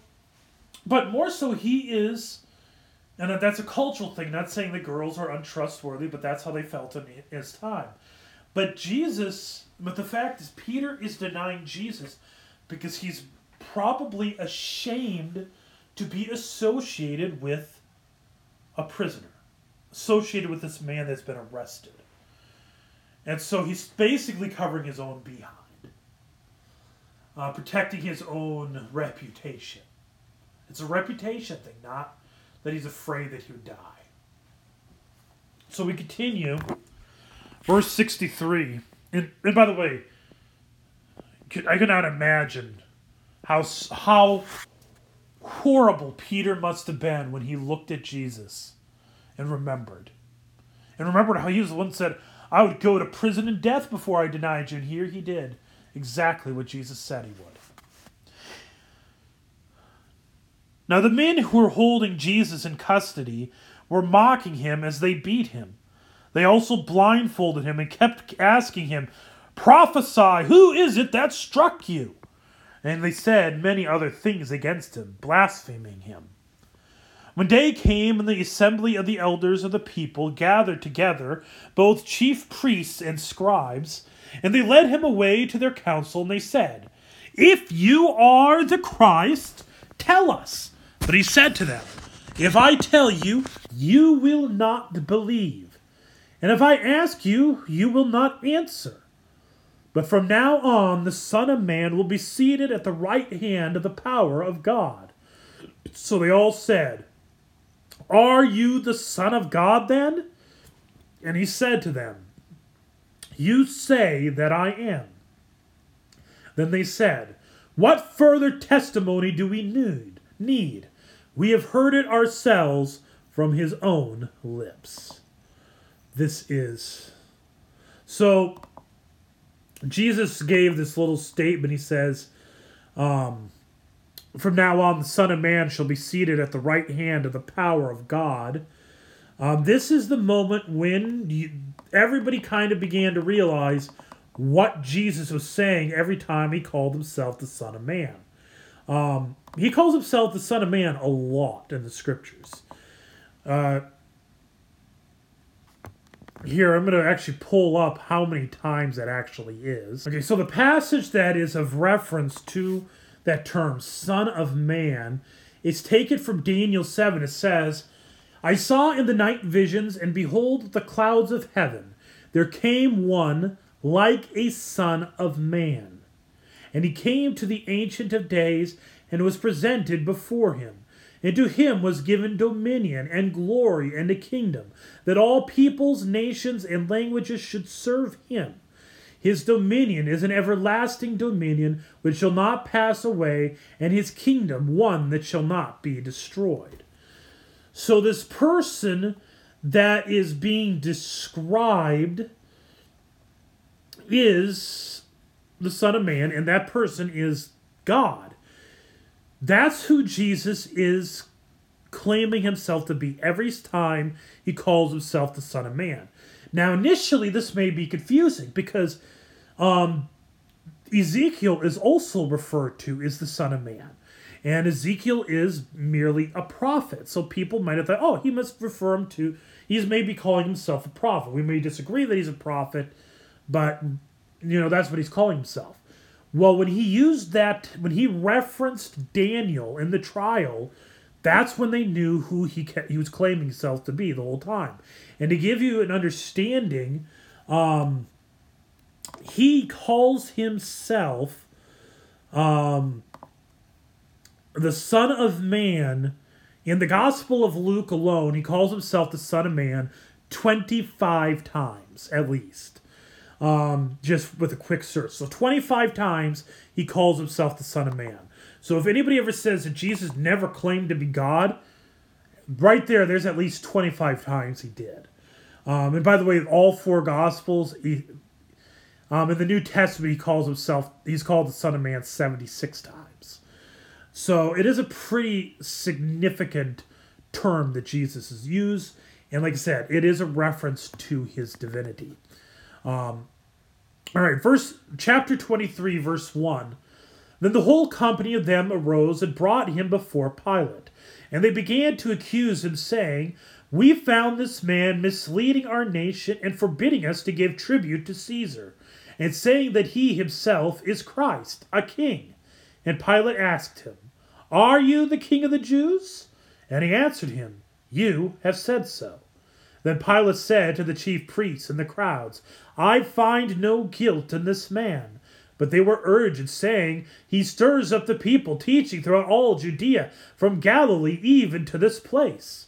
but more so, he is and that's a cultural thing, not saying the girls are untrustworthy, but that's how they felt in his time. But Jesus, but the fact is, Peter is denying Jesus because he's probably ashamed to be associated with a prisoner, associated with this man that's been arrested. And so he's basically covering his own behind, uh, protecting his own reputation. It's a reputation thing, not that he's afraid that he would die. So we continue. Verse 63. And, and by the way, I cannot imagine how, how horrible Peter must have been when he looked at Jesus and remembered. And remembered how he was the one said, I would go to prison and death before I denied you. And here he did exactly what Jesus said he would. Now, the men who were holding Jesus in custody were mocking him as they beat him. They also blindfolded him and kept asking him, Prophesy, who is it that struck you? And they said many other things against him, blaspheming him. When day came and the assembly of the elders of the people gathered together, both chief priests and scribes, and they led him away to their council, and they said, If you are the Christ, tell us. But he said to them, If I tell you, you will not believe. And if I ask you, you will not answer. But from now on, the Son of Man will be seated at the right hand of the power of God. So they all said, Are you the Son of God then? And he said to them, You say that I am. Then they said, What further testimony do we need? Need we have heard it ourselves from his own lips. This is. So, Jesus gave this little statement. He says, um, From now on, the Son of Man shall be seated at the right hand of the power of God. Um, this is the moment when you, everybody kind of began to realize what Jesus was saying every time he called himself the Son of Man. Um, he calls himself the Son of Man a lot in the scriptures. Uh, here, I'm going to actually pull up how many times that actually is. Okay, so the passage that is of reference to that term, Son of Man, is taken from Daniel 7. It says, I saw in the night visions, and behold, the clouds of heaven. There came one like a Son of Man. And he came to the Ancient of Days and was presented before him. And to him was given dominion and glory and a kingdom, that all peoples, nations, and languages should serve him. His dominion is an everlasting dominion which shall not pass away, and his kingdom one that shall not be destroyed. So, this person that is being described is the Son of Man, and that person is God. That's who Jesus is claiming himself to be every time he calls himself the Son of Man. Now, initially, this may be confusing because um, Ezekiel is also referred to as the Son of Man. And Ezekiel is merely a prophet. So people might have thought, oh, he must refer him to, he's maybe calling himself a prophet. We may disagree that he's a prophet, but, you know, that's what he's calling himself. Well, when he used that, when he referenced Daniel in the trial, that's when they knew who he he was claiming himself to be the whole time. And to give you an understanding, um, he calls himself um, the Son of Man. In the Gospel of Luke alone, he calls himself the Son of Man 25 times at least um, just with a quick search. So 25 times he calls himself the Son of Man. So if anybody ever says that Jesus never claimed to be God, right there, there's at least 25 times he did. Um, and by the way, all four Gospels, he, um, in the New Testament, he calls himself, he's called the Son of Man 76 times. So it is a pretty significant term that Jesus has used. And like I said, it is a reference to his divinity. Um, all right, verse chapter 23, verse 1. Then the whole company of them arose and brought him before Pilate. And they began to accuse him, saying, We found this man misleading our nation and forbidding us to give tribute to Caesar, and saying that he himself is Christ, a king. And Pilate asked him, Are you the king of the Jews? And he answered him, You have said so. Then Pilate said to the chief priests and the crowds, I find no guilt in this man. But they were urgent, saying, He stirs up the people, teaching throughout all Judea, from Galilee even to this place.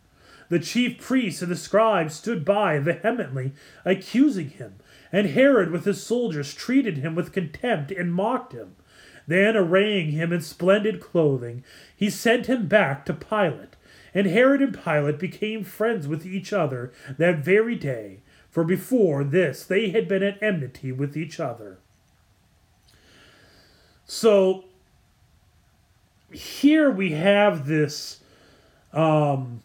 The chief priests and the scribes stood by vehemently, accusing him, and Herod with his soldiers treated him with contempt and mocked him. Then, arraying him in splendid clothing, he sent him back to Pilate. And Herod and Pilate became friends with each other that very day, for before this they had been at enmity with each other. So, here we have this um,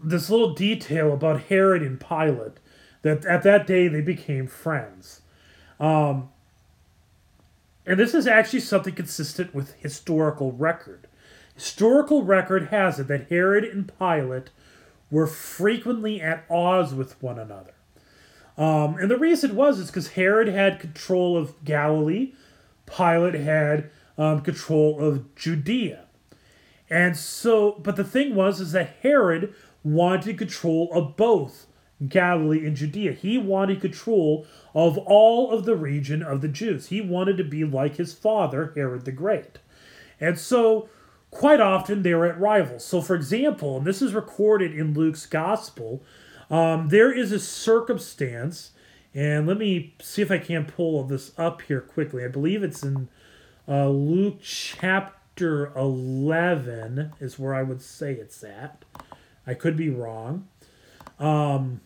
this little detail about Herod and Pilate that at that day they became friends. Um, and this is actually something consistent with historical record. Historical record has it that Herod and Pilate were frequently at odds with one another. Um, and the reason was is because Herod had control of Galilee, Pilate had um, control of Judea. And so, but the thing was is that Herod wanted control of both Galilee and Judea. He wanted control of all of the region of the Jews. He wanted to be like his father, Herod the Great. And so, quite often, they were at rivals. So, for example, and this is recorded in Luke's Gospel, um, there is a circumstance, and let me see if I can pull this up here quickly. I believe it's in uh, Luke chapter 11, is where I would say it's at. I could be wrong. Um,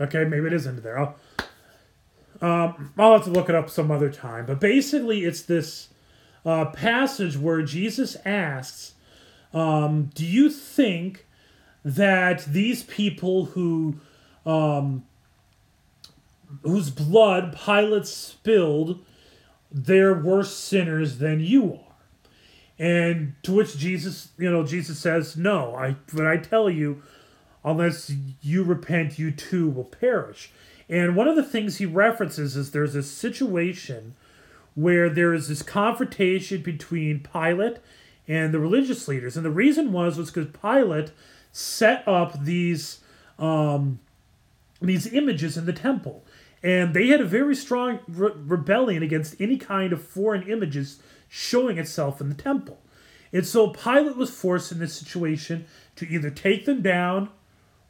okay, maybe it is into there. I'll, um, I'll have to look it up some other time. But basically, it's this uh, passage where Jesus asks, um, Do you think that these people who um, whose blood Pilate spilled, they're worse sinners than you are. And to which Jesus, you know, Jesus says, No, I but I tell you, unless you repent, you too will perish. And one of the things he references is there's a situation where there is this confrontation between Pilate and the religious leaders. And the reason was was because Pilate set up these um, these images in the temple. And they had a very strong re- rebellion against any kind of foreign images showing itself in the temple. And so Pilate was forced in this situation to either take them down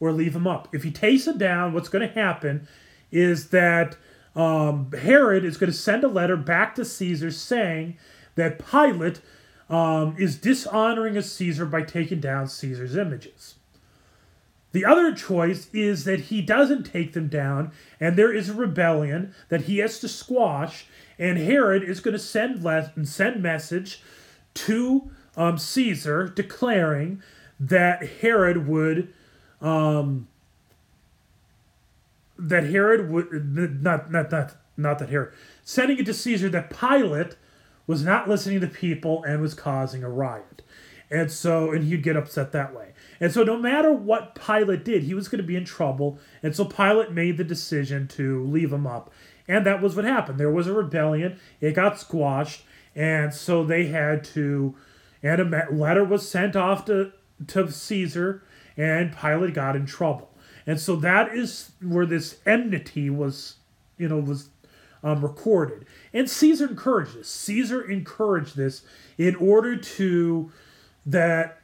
or leave them up. If he takes them down, what's going to happen is that um, Herod is going to send a letter back to Caesar saying that Pilate um, is dishonoring a Caesar by taking down Caesar's images. The other choice is that he doesn't take them down, and there is a rebellion that he has to squash, and Herod is going to send send message to um, Caesar declaring that Herod would um, that Herod would not not not not that Herod sending it to Caesar that Pilate was not listening to people and was causing a riot, and so and he'd get upset that way. And so, no matter what Pilate did, he was going to be in trouble. And so, Pilate made the decision to leave him up. And that was what happened. There was a rebellion, it got squashed. And so, they had to, and a letter was sent off to, to Caesar, and Pilate got in trouble. And so, that is where this enmity was, you know, was um, recorded. And Caesar encouraged this. Caesar encouraged this in order to that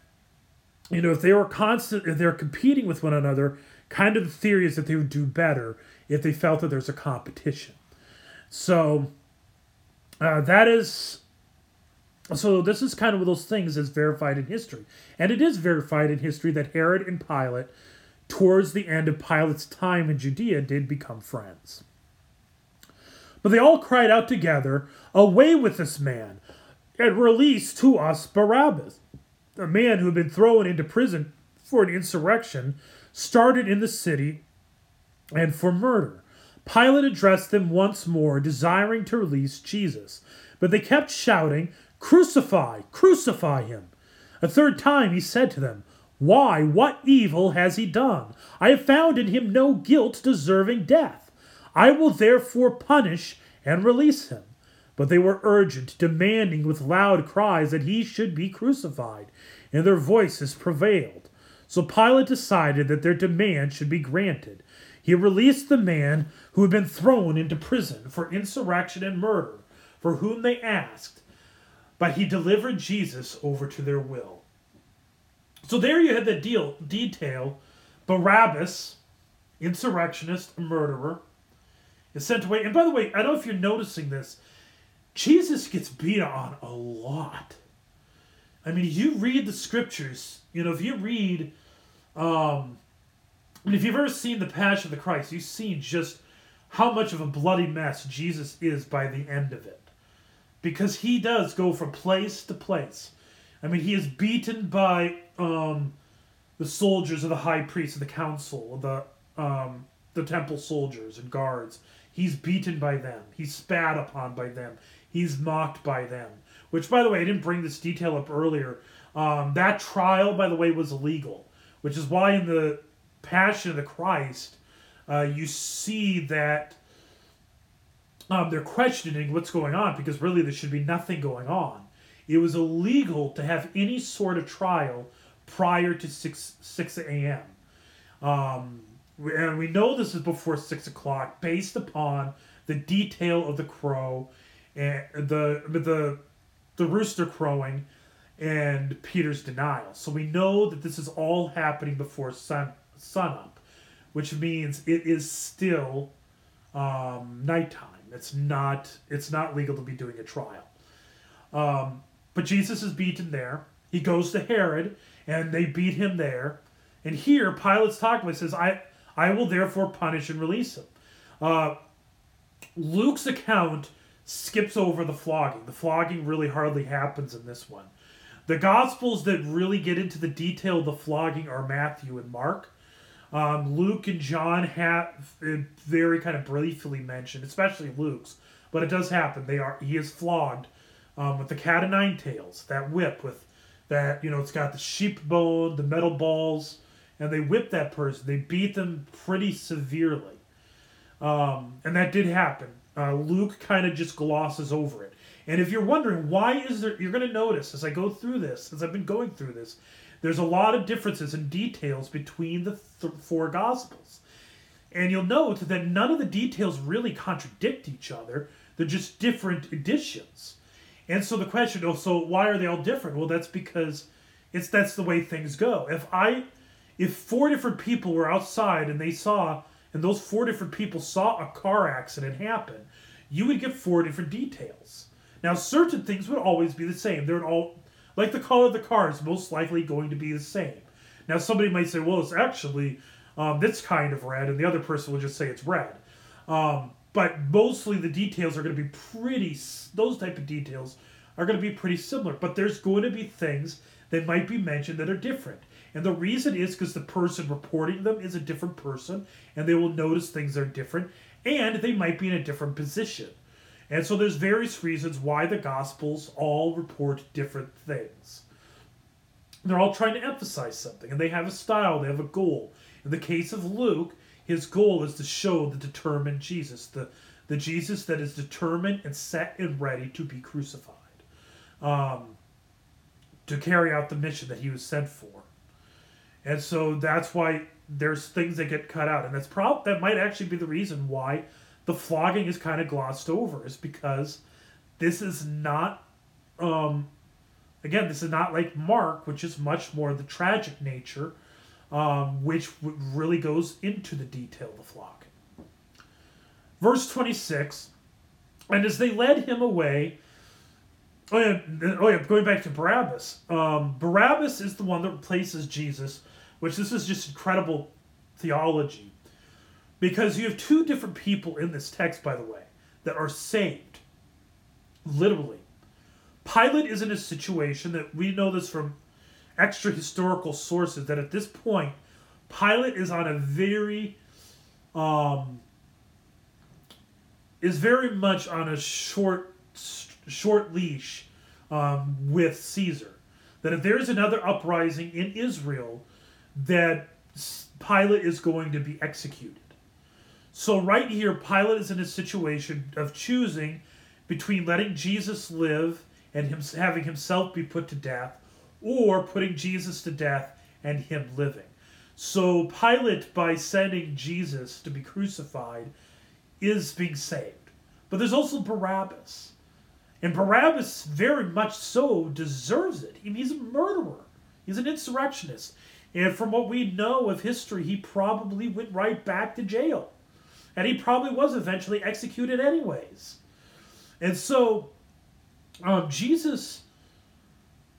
you know, if they were constant, if they're competing with one another, kind of the theory is that they would do better if they felt that there's a competition. So uh, that is So this is kind of one of those things that's verified in history. And it is verified in history that Herod and Pilate, towards the end of Pilate's time in Judea, did become friends. But they all cried out together, Away with this man, and release to us Barabbas. A man who had been thrown into prison for an insurrection started in the city and for murder. Pilate addressed them once more, desiring to release Jesus. But they kept shouting, Crucify! Crucify him! A third time he said to them, Why, what evil has he done? I have found in him no guilt deserving death. I will therefore punish and release him. But they were urgent, demanding with loud cries that he should be crucified, and their voices prevailed. So Pilate decided that their demand should be granted. He released the man who had been thrown into prison for insurrection and murder, for whom they asked, but he delivered Jesus over to their will. So there you had the deal detail. Barabbas, insurrectionist, murderer, is sent away. And by the way, I don't know if you're noticing this. Jesus gets beat on a lot. I mean, you read the scriptures, you know, if you read, um, mean, if you've ever seen the Passion of the Christ, you've seen just how much of a bloody mess Jesus is by the end of it. Because he does go from place to place. I mean, he is beaten by um, the soldiers of the high priest of the council, the um, the temple soldiers and guards. He's beaten by them. He's spat upon by them. He's mocked by them. Which, by the way, I didn't bring this detail up earlier. Um, that trial, by the way, was illegal, which is why in the Passion of the Christ, uh, you see that um, they're questioning what's going on because really there should be nothing going on. It was illegal to have any sort of trial prior to 6, 6 a.m. Um, and we know this is before 6 o'clock based upon the detail of the crow and the, the, the rooster crowing and Peter's denial. So we know that this is all happening before sun, sun up, which means it is still um, nighttime. It's not it's not legal to be doing a trial. Um, but Jesus is beaten there. He goes to Herod, and they beat him there. And here, Pilate's talking about says, "I I will therefore punish and release him." Uh, Luke's account skips over the flogging. The flogging really hardly happens in this one. The Gospels that really get into the detail of the flogging are Matthew and Mark. Um, Luke and John have very kind of briefly mentioned, especially Luke's, but it does happen. They are he is flogged um, with the cat of nine tails, that whip with that you know it's got the sheep bone, the metal balls, and they whip that person. They beat them pretty severely, um, and that did happen. Uh, Luke kind of just glosses over it. And if you're wondering why is there, you're going to notice as I go through this, as I've been going through this, there's a lot of differences and details between the th- four Gospels. And you'll note that none of the details really contradict each other, they're just different editions. And so the question, oh, so why are they all different? Well, that's because it's that's the way things go. If I if four different people were outside and they saw and those four different people saw a car accident happen, you would get four different details. Now, certain things would always be the same. They're all like the color of the car is most likely going to be the same. Now, somebody might say, well, it's actually um, this kind of red, and the other person will just say it's red. Um, but mostly the details are going to be pretty, those type of details are going to be pretty similar. But there's going to be things that might be mentioned that are different. And the reason is because the person reporting them is a different person, and they will notice things are different, and they might be in a different position. And so there's various reasons why the Gospels all report different things. They're all trying to emphasize something, and they have a style, they have a goal. In the case of Luke, his goal is to show the determined Jesus, the, the Jesus that is determined and set and ready to be crucified, um, to carry out the mission that he was sent for. And so that's why there's things that get cut out, and that's prob- that might actually be the reason why the flogging is kind of glossed over is because this is not um again this is not like mark which is much more the tragic nature um, which really goes into the detail of the flogging verse 26 and as they led him away Oh yeah, oh yeah. Going back to Barabbas, um, Barabbas is the one that replaces Jesus, which this is just incredible theology, because you have two different people in this text, by the way, that are saved, literally. Pilate is in a situation that we know this from extra historical sources that at this point, Pilate is on a very, um, is very much on a short, short leash um, with Caesar. That if there's another uprising in Israel, that Pilate is going to be executed. So right here, Pilate is in a situation of choosing between letting Jesus live and him having himself be put to death, or putting Jesus to death and him living. So Pilate, by sending Jesus to be crucified, is being saved. But there's also Barabbas. And Barabbas very much so deserves it. He's a murderer. He's an insurrectionist. And from what we know of history, he probably went right back to jail. And he probably was eventually executed anyways. And so um, Jesus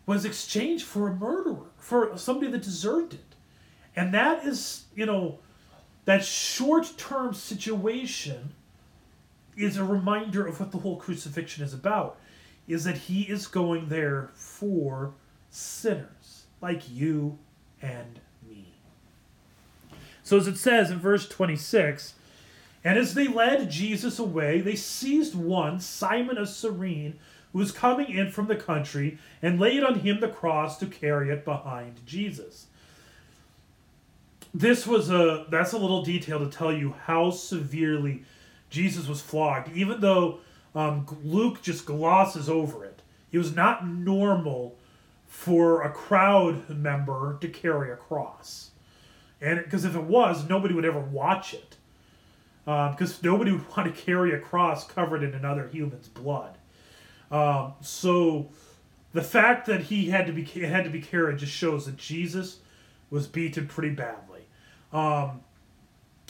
was exchanged for a murderer, for somebody that deserved it. And that is, you know, that short term situation is a reminder of what the whole crucifixion is about is that he is going there for sinners like you and me. So, as it says in verse 26, and as they led Jesus away, they seized one, Simon of Cyrene, who was coming in from the country, and laid on him the cross to carry it behind Jesus. This was a that's a little detail to tell you how severely Jesus was flogged, even though um, Luke just glosses over it. It was not normal for a crowd member to carry a cross, and because if it was, nobody would ever watch it, because um, nobody would want to carry a cross covered in another human's blood. Um, so the fact that he had to be had to be carried just shows that Jesus was beaten pretty badly. Um,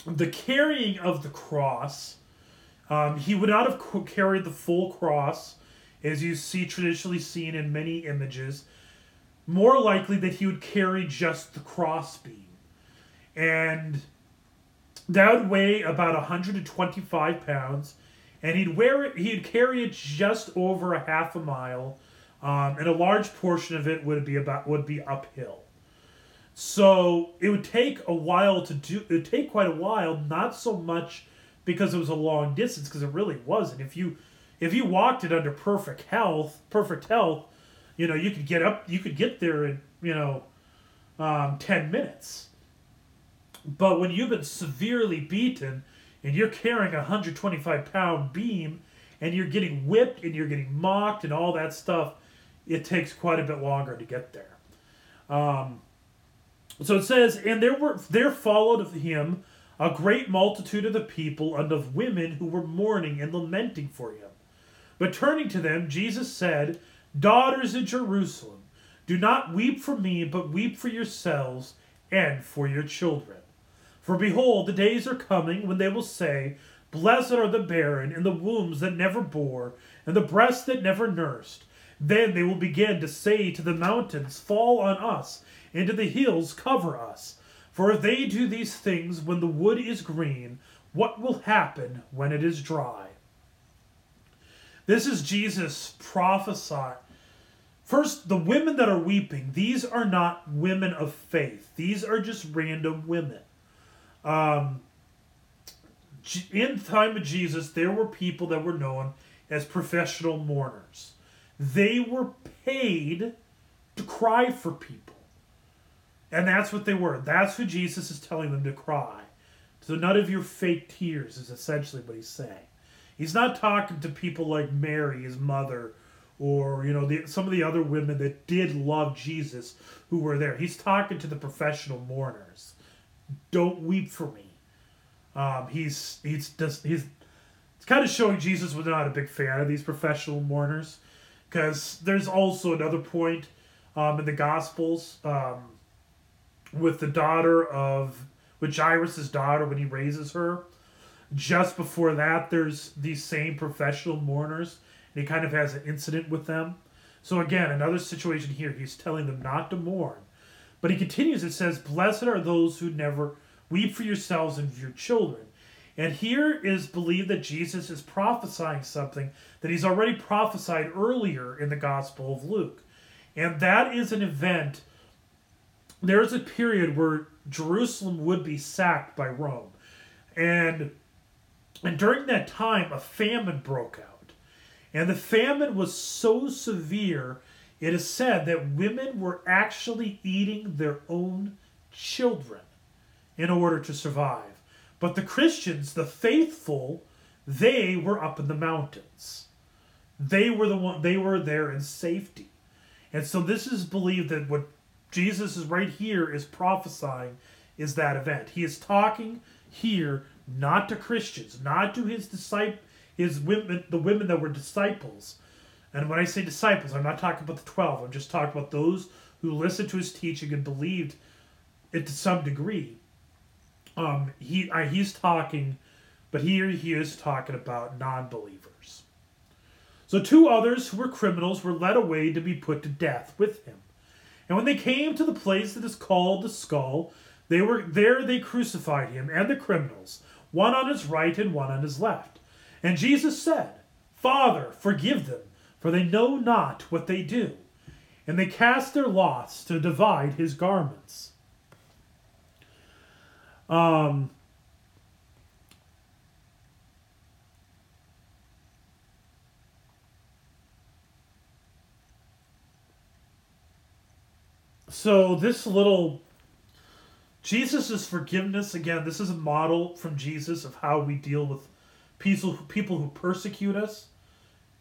the carrying of the cross, um, he would not have carried the full cross, as you see traditionally seen in many images. More likely that he would carry just the crossbeam, and that would weigh about 125 pounds and he'd wear it. He'd carry it just over a half a mile, um, and a large portion of it would be about would be uphill. So it would take a while to do. It would take quite a while, not so much because it was a long distance, because it really wasn't. If you if you walked it under perfect health, perfect health, you know you could get up. You could get there in you know um, ten minutes. But when you've been severely beaten and you're carrying a 125 pound beam and you're getting whipped and you're getting mocked and all that stuff, it takes quite a bit longer to get there. Um, so it says, and there were there followed of him a great multitude of the people and of women who were mourning and lamenting for him. But turning to them, Jesus said, Daughters of Jerusalem, do not weep for me, but weep for yourselves and for your children. For behold, the days are coming when they will say, Blessed are the barren, and the wombs that never bore, and the breasts that never nursed. Then they will begin to say to the mountains, Fall on us, and to the hills, Cover us. For if they do these things when the wood is green, what will happen when it is dry? This is Jesus prophesying. First, the women that are weeping, these are not women of faith. These are just random women. Um, in time of Jesus, there were people that were known as professional mourners. They were paid to cry for people. And that's what they were. That's who Jesus is telling them to cry. So none of your fake tears is essentially what he's saying. He's not talking to people like Mary, his mother, or you know the, some of the other women that did love Jesus who were there. He's talking to the professional mourners don't weep for me. Um, he's he's just he's it's kind of showing Jesus was not a big fan of these professional mourners, because there's also another point um, in the Gospels um, with the daughter of with Jairus' daughter when he raises her. Just before that, there's these same professional mourners, and he kind of has an incident with them. So again, another situation here, he's telling them not to mourn. But he continues, it says, Blessed are those who never weep for yourselves and your children. And here is believed that Jesus is prophesying something that he's already prophesied earlier in the Gospel of Luke. And that is an event, there is a period where Jerusalem would be sacked by Rome. And, and during that time, a famine broke out. And the famine was so severe, it is said that women were actually eating their own children in order to survive. But the Christians, the faithful, they were up in the mountains. They were the one they were there in safety. And so this is believed that what Jesus is right here is prophesying is that event. He is talking here not to Christians, not to his disciple his women the women that were disciples. And when I say disciples, I'm not talking about the 12. I'm just talking about those who listened to his teaching and believed it to some degree. Um, he he's talking, but here he is talking about non-believers. So two others who were criminals were led away to be put to death with him. And when they came to the place that is called the skull, they were there they crucified him and the criminals, one on his right and one on his left. And Jesus said, Father, forgive them, for they know not what they do. And they cast their lots to divide his garments. Um, so this little Jesus' forgiveness again. This is a model from Jesus of how we deal with people people who persecute us.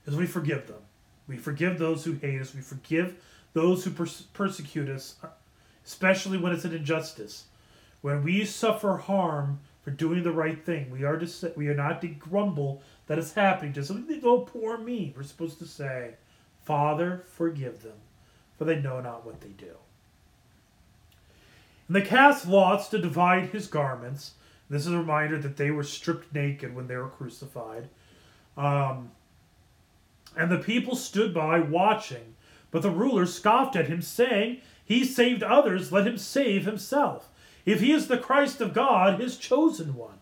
Is we forgive them. We forgive those who hate us. We forgive those who pers- persecute us, especially when it's an injustice. When we suffer harm for doing the right thing, we are to we are not to grumble that it's happening to somebody. Oh, poor me. We're supposed to say, Father, forgive them, for they know not what they do. And they cast lots to divide his garments. This is a reminder that they were stripped naked when they were crucified. Um, and the people stood by watching. But the ruler scoffed at him, saying, He saved others, let him save himself. If he is the Christ of God, his chosen one.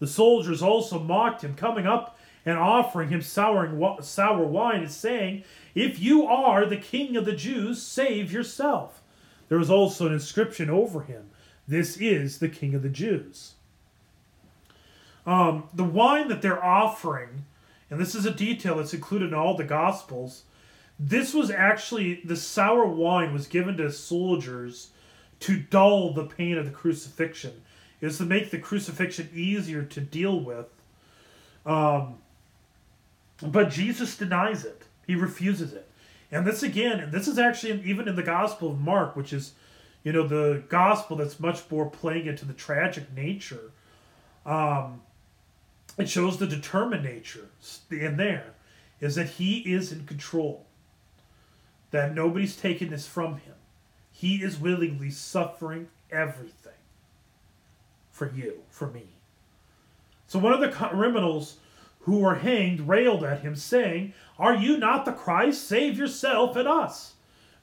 The soldiers also mocked him, coming up and offering him sour, sour wine, and saying, If you are the king of the Jews, save yourself. There was also an inscription over him This is the king of the Jews. Um, the wine that they're offering, and this is a detail that's included in all the Gospels, this was actually, the sour wine was given to soldiers to dull the pain of the crucifixion. Is to make the crucifixion easier to deal with. Um, but Jesus denies it. He refuses it. And this again, and this is actually even in the Gospel of Mark, which is, you know, the gospel that's much more playing into the tragic nature. Um, it shows the determined nature in there is that he is in control. That nobody's taking this from him. He is willingly suffering everything for you, for me. So one of the criminals who were hanged railed at him, saying, Are you not the Christ? Save yourself and us.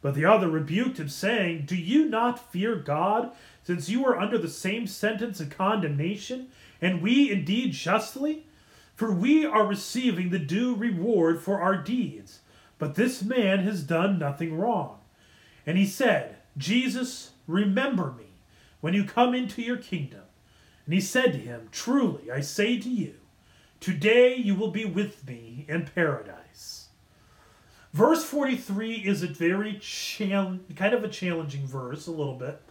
But the other rebuked him, saying, Do you not fear God, since you are under the same sentence and condemnation, and we indeed justly? For we are receiving the due reward for our deeds, but this man has done nothing wrong. And he said, Jesus, remember me when you come into your kingdom. And he said to him, Truly, I say to you, today you will be with me in paradise. Verse 43 is a very challenge, kind of a challenging verse, a little bit.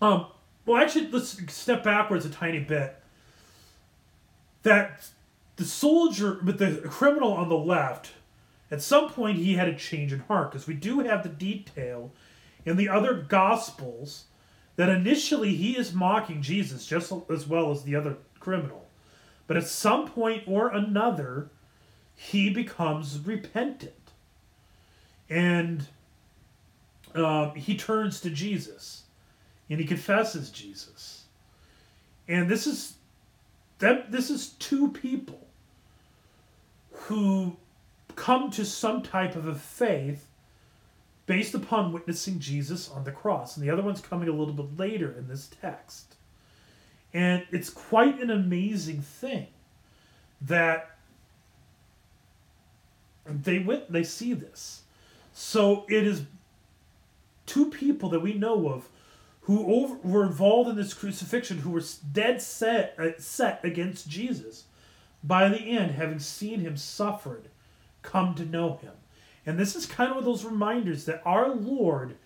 Um, well, actually, let's step backwards a tiny bit. That the soldier, but the criminal on the left, at some point, he had a change in heart because we do have the detail in the other Gospels that initially he is mocking Jesus just as well as the other criminal. But at some point or another, he becomes repentant. And uh, he turns to Jesus and he confesses Jesus. And this is that this is two people who come to some type of a faith based upon witnessing Jesus on the cross. And the other one's coming a little bit later in this text. And it's quite an amazing thing that they went they see this. So it is two people that we know of who over, were involved in this crucifixion who were dead set uh, set against Jesus by the end having seen him suffered come to know him and this is kind of one of those reminders that our Lord,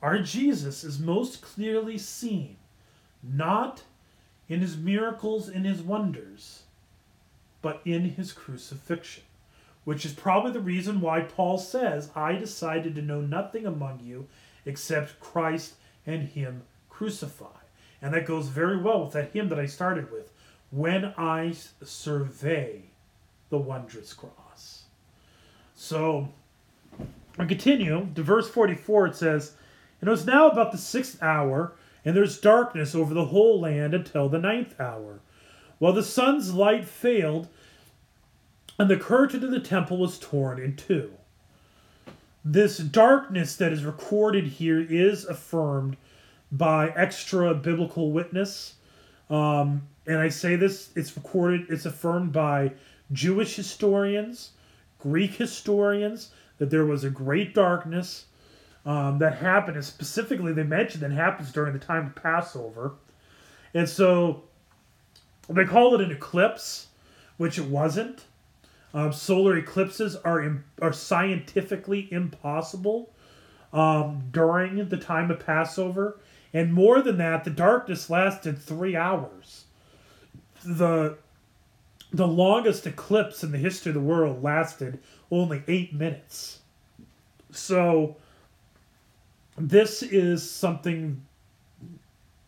our Jesus, is most clearly seen, not in his miracles and his wonders, but in his crucifixion. Which is probably the reason why Paul says, I decided to know nothing among you except Christ and him crucified. And that goes very well with that hymn that I started with. When I survey the wondrous cross. So I continue to verse 44, it says, And it was now about the sixth hour, and there's darkness over the whole land until the ninth hour. While the sun's light failed, and the curtain of the temple was torn in two. This darkness that is recorded here is affirmed by extra biblical witness. Um, and I say this, it's recorded, it's affirmed by Jewish historians, Greek historians, that there was a great darkness um, that happened, and specifically they mentioned that happens during the time of Passover. And so they call it an eclipse, which it wasn't. Um, solar eclipses are Im- are scientifically impossible um, during the time of Passover, and more than that, the darkness lasted three hours. the The longest eclipse in the history of the world lasted only eight minutes. So, this is something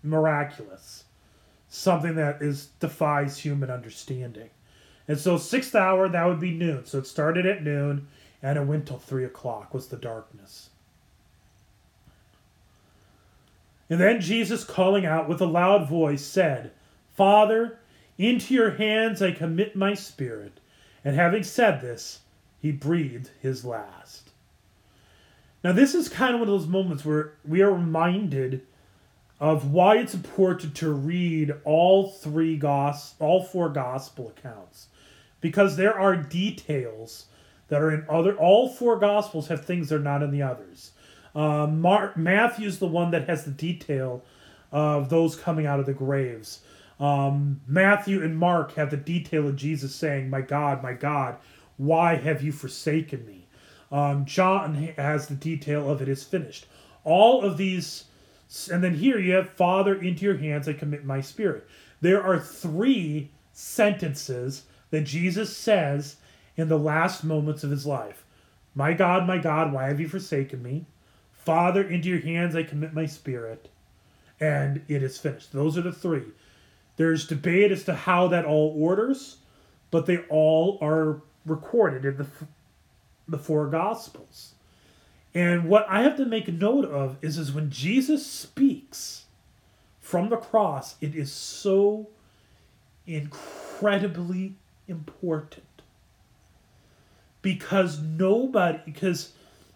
miraculous, something that is defies human understanding. And so, sixth hour, that would be noon. So, it started at noon and it went till three o'clock, was the darkness. And then Jesus, calling out with a loud voice, said, Father, into your hands I commit my spirit. And having said this, he breathed his last. Now, this is kind of one of those moments where we are reminded of why it's important to read all three gos- all four gospel accounts because there are details that are in other all four gospels have things that are not in the others uh, Mark, matthew's the one that has the detail of those coming out of the graves um, matthew and mark have the detail of jesus saying my god my god why have you forsaken me? Um, John has the detail of it is finished. All of these, and then here you have Father, into your hands I commit my spirit. There are three sentences that Jesus says in the last moments of his life My God, my God, why have you forsaken me? Father, into your hands I commit my spirit. And it is finished. Those are the three. There's debate as to how that all orders, but they all are recorded in the the four gospels. And what I have to make note of is is when Jesus speaks from the cross, it is so incredibly important. Because nobody because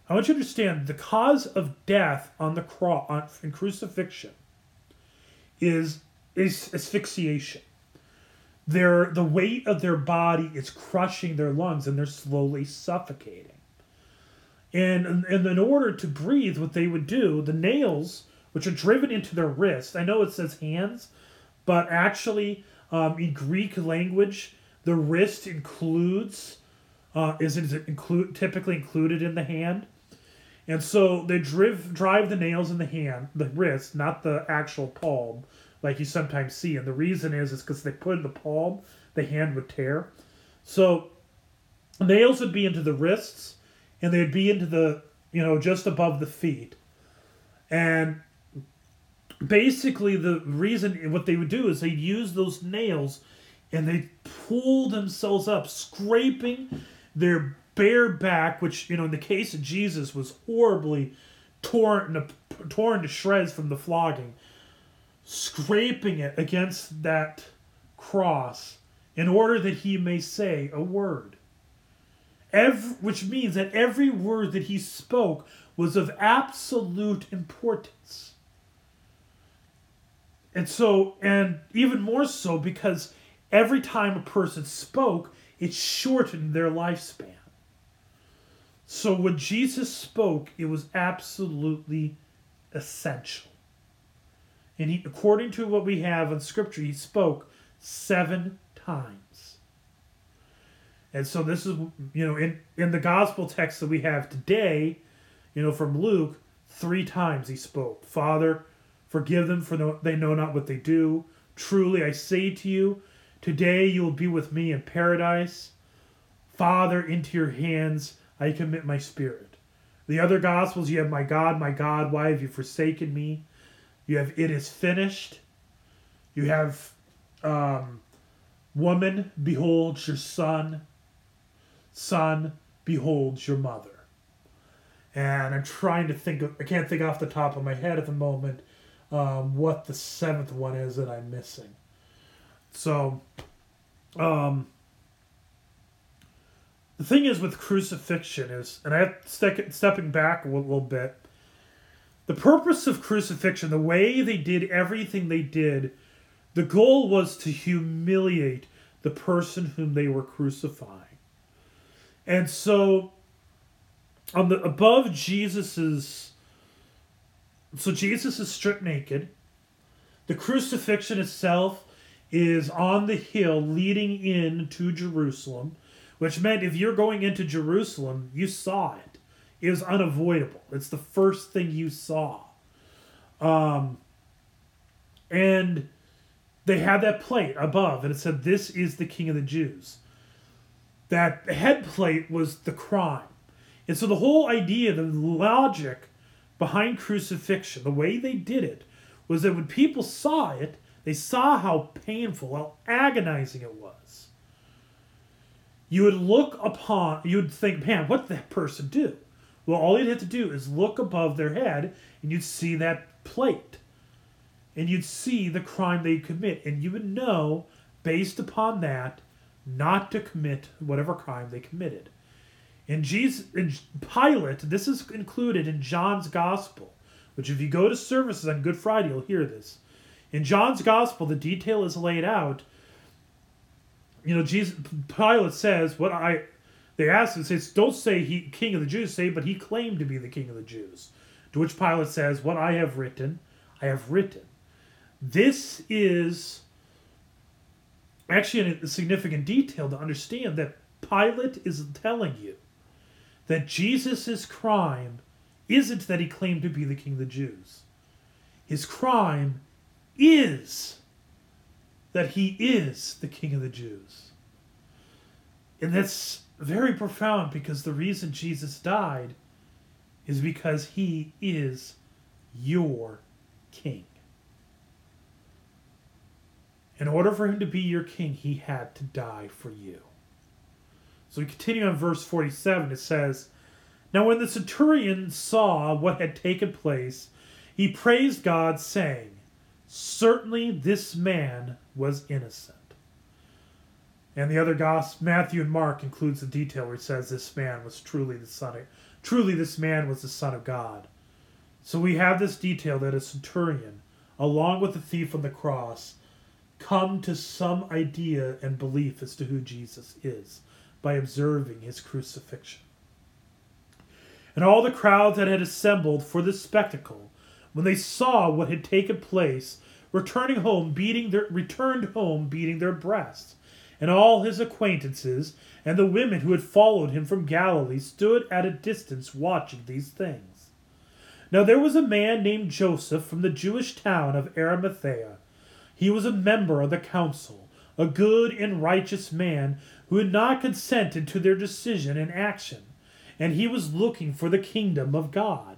I want you to understand the cause of death on the cross in crucifixion is is asphyxiation their the weight of their body is crushing their lungs and they're slowly suffocating. And, and in order to breathe, what they would do, the nails, which are driven into their wrists, I know it says hands, but actually um, in Greek language, the wrist includes uh, is it include typically included in the hand, and so they drive drive the nails in the hand, the wrist, not the actual palm, like you sometimes see. And the reason is is because they put in the palm, the hand would tear. So nails would be into the wrists, and they'd be into the you know just above the feet, and basically the reason what they would do is they'd use those nails and they pull themselves up, scraping their bare back, which you know in the case of Jesus was horribly torn to, torn to shreds from the flogging scraping it against that cross in order that he may say a word. Every, which means that every word that he spoke was of absolute importance. And so, and even more so because every time a person spoke, it shortened their lifespan. So when Jesus spoke, it was absolutely essential. And he, according to what we have in Scripture, he spoke seven times. And so this is, you know, in, in the gospel text that we have today, you know, from Luke, three times he spoke. Father, forgive them for they know not what they do. Truly I say to you, today you will be with me in paradise. Father, into your hands I commit my spirit. The other gospels, you have my God, my God, why have you forsaken me? You have it is finished. You have um, woman, behold your son. Son, behold your mother. And I'm trying to think of, I can't think off the top of my head at the moment um, what the seventh one is that I'm missing. So, um, the thing is with crucifixion is, and I have step, stepping back a little bit. The purpose of crucifixion, the way they did everything they did, the goal was to humiliate the person whom they were crucifying. And so, on the above Jesus's, so Jesus is stripped naked. The crucifixion itself is on the hill leading in to Jerusalem which meant if you're going into Jerusalem, you saw it. It was unavoidable. It's the first thing you saw. Um, and they had that plate above, and it said, This is the King of the Jews. That head plate was the crime. And so the whole idea, the logic behind crucifixion, the way they did it, was that when people saw it, they saw how painful, how agonizing it was you would look upon, you would think, man, what did that person do? Well, all you'd have to do is look above their head and you'd see that plate. And you'd see the crime they commit. And you would know, based upon that, not to commit whatever crime they committed. In, Jesus, in Pilate, this is included in John's Gospel, which if you go to services on Good Friday, you'll hear this. In John's Gospel, the detail is laid out you know, Jesus Pilate says what I they asked him says, Don't say he king of the Jews, say, but he claimed to be the king of the Jews. To which Pilate says, What I have written, I have written. This is actually a significant detail to understand that Pilate is telling you that Jesus' crime isn't that he claimed to be the king of the Jews. His crime is that he is the King of the Jews. And that's very profound because the reason Jesus died is because he is your king. In order for him to be your king, he had to die for you. So we continue on verse 47. It says, Now when the centurion saw what had taken place, he praised God, saying, Certainly this man was innocent. And the other gospel, Matthew and Mark, includes the detail where he says this man was truly the son of, truly this man was the son of God. So we have this detail that a centurion, along with the thief on the cross, come to some idea and belief as to who Jesus is by observing his crucifixion. And all the crowds that had assembled for this spectacle when they saw what had taken place, returning home beating their returned home beating their breasts. And all his acquaintances and the women who had followed him from Galilee stood at a distance watching these things. Now there was a man named Joseph from the Jewish town of Arimathea. He was a member of the council, a good and righteous man who had not consented to their decision and action, and he was looking for the kingdom of God.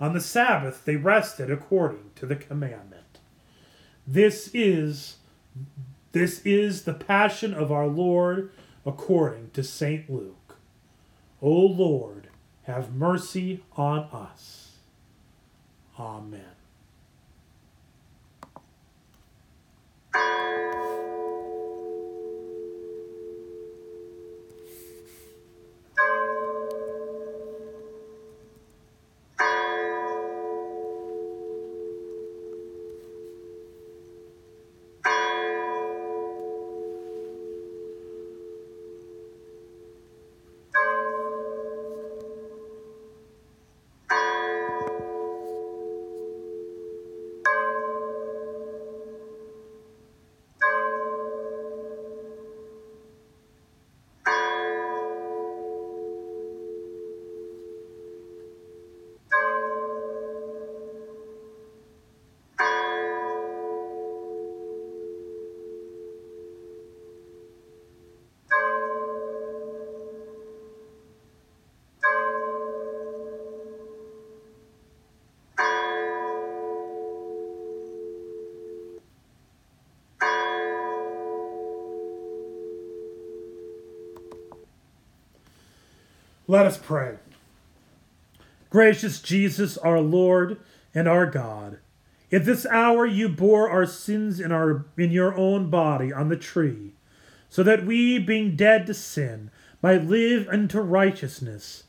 On the Sabbath they rested according to the commandment. This is this is the passion of our Lord according to St. Luke. O Lord, have mercy on us. Amen. Let us pray. Gracious Jesus, our Lord and our God, at this hour you bore our sins in, our, in your own body on the tree, so that we, being dead to sin, might live unto righteousness.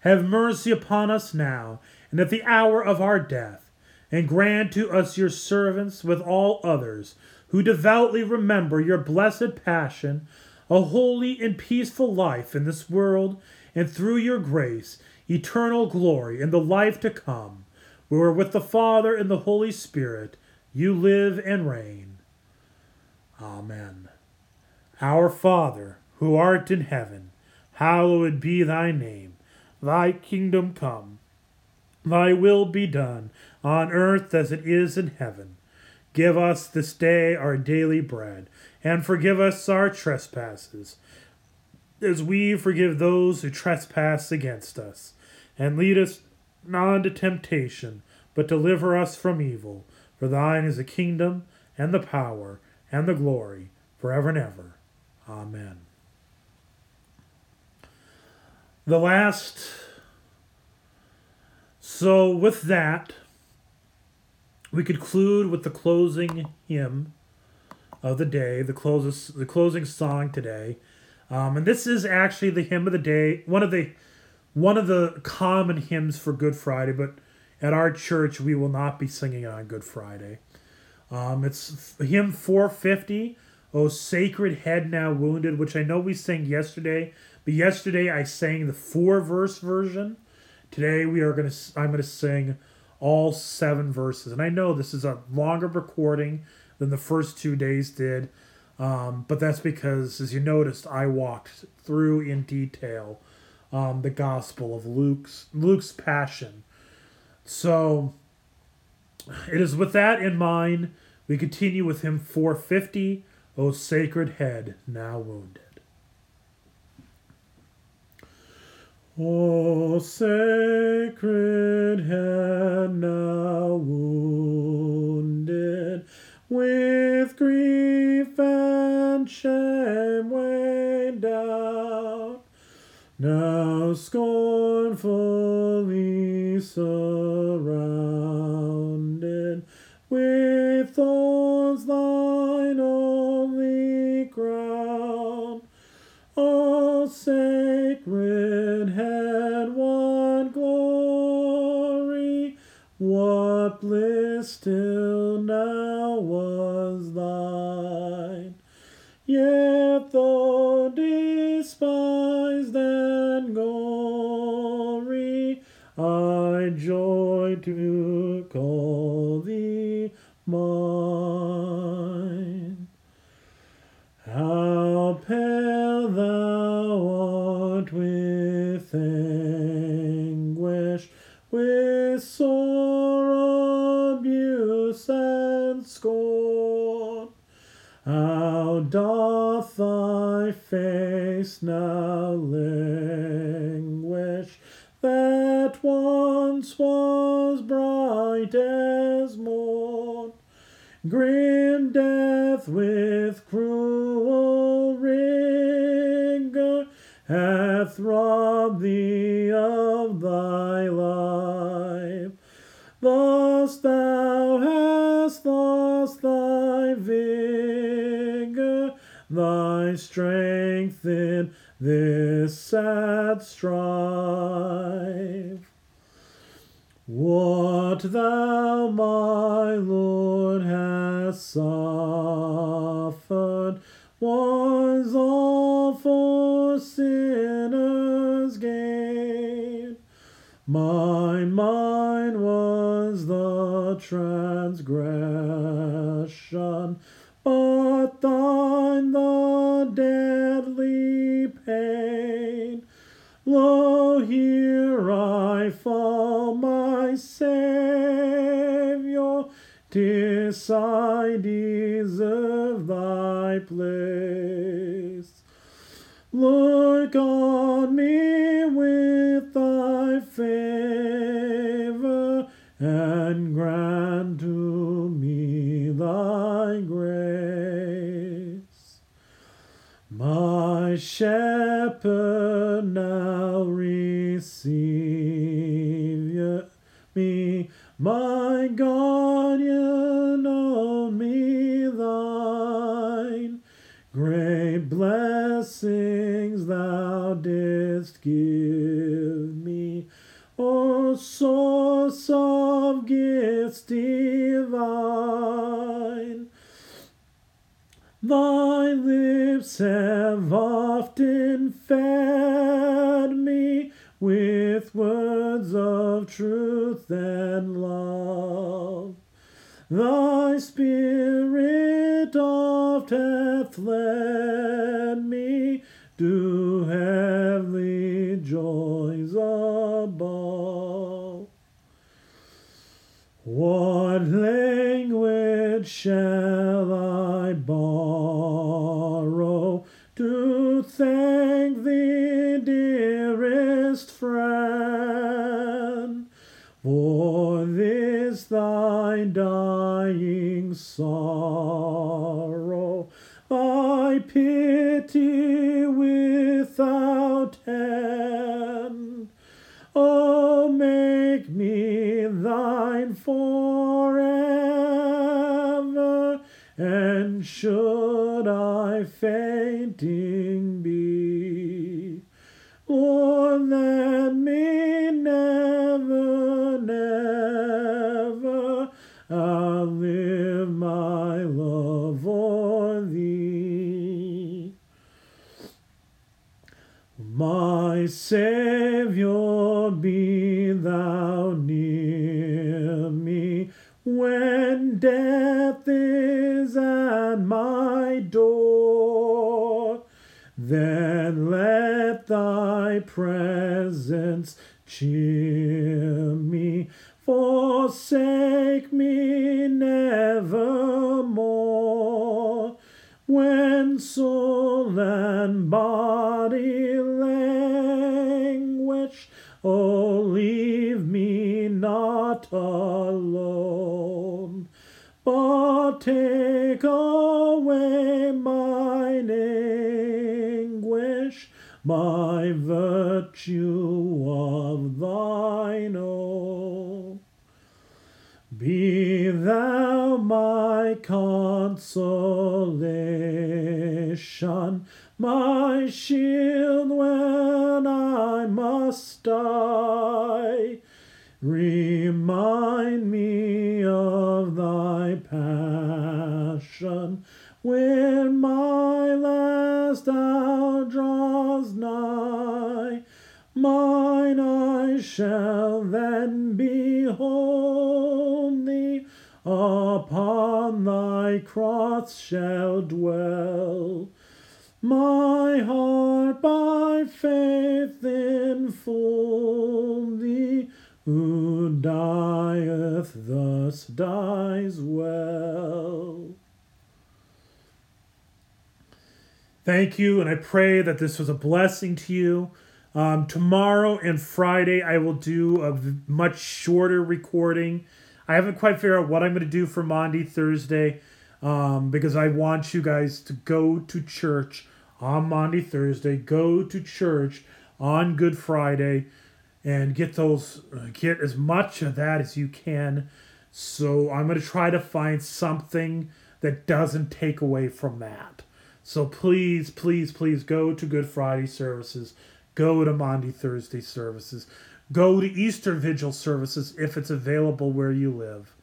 Have mercy upon us now, and at the hour of our death, and grant to us your servants with all others who devoutly remember your blessed passion, a holy and peaceful life in this world and through your grace, eternal glory in the life to come, where with the Father and the Holy Spirit you live and reign. Amen. Our Father, who art in heaven, hallowed be thy name. Thy kingdom come. Thy will be done, on earth as it is in heaven. Give us this day our daily bread, and forgive us our trespasses as we forgive those who trespass against us. And lead us not into temptation, but deliver us from evil. For thine is the kingdom, and the power, and the glory, forever and ever. Amen. The last. So, with that, we conclude with the closing hymn of the day, the, closes, the closing song today. Um, and this is actually the hymn of the day, one of the one of the common hymns for Good Friday, but at our church we will not be singing it on Good Friday. Um, it's hymn 450, "O Sacred Head Now Wounded," which I know we sang yesterday, but yesterday I sang the four verse version. Today we are gonna I'm gonna sing all seven verses, and I know this is a longer recording than the first two days did. Um, but that's because, as you noticed, I walked through in detail um, the gospel of Luke's Luke's passion. So it is with that in mind we continue with hymn 450, O sacred head now wounded. O sacred head now wounded with grief and shame weighed down, now scornfully surrounded with thorns, thine only crown. All sacred head, what glory, what bliss joy to call thee mine. How pale thou art with anguish, with sore abuse and scorn. How doth thy face now strength in this sad strife. What thou, my Lord, hast suffered was all for sinners' gain. My mind was the transgression, but thine the deadly pain. Lo, here I fall, my Saviour, tis I deserve thy place. Look on me with thy favor, shepherd now receive me, my guardian own me thine. Great blessings thou didst give me, O source of gifts divine. Thy lips have often fed me with words of truth and love. Thy spirit oft hath led me to heavenly joys above. What language shall I borrow thank thee, dearest friend, for this thy dying sorrow? I pity without end. Oh, make me thine forever, should I fainting be, Lord, let me never, never uh, outlive my love for thee. My Saviour, be thou near me when death is at my door. Then let thy presence cheer me, forsake me nevermore. When soul and body languish, oh, leave me not alone, but take away mine anguish, my virtue of thine own. Be thou my consolation, my shield when I must die. Remind me when my last hour draws nigh. Mine eyes shall then behold thee, upon thy cross shall dwell. My heart by faith enfold thee, who dieth thus dies well. Thank you, and I pray that this was a blessing to you. Um, tomorrow and Friday, I will do a much shorter recording. I haven't quite figured out what I'm going to do for Maundy Thursday um, because I want you guys to go to church on Maundy Thursday, go to church on Good Friday, and get those get as much of that as you can. So I'm going to try to find something that doesn't take away from that. So please, please, please go to Good Friday services, go to Maundy Thursday services, go to Easter Vigil services if it's available where you live.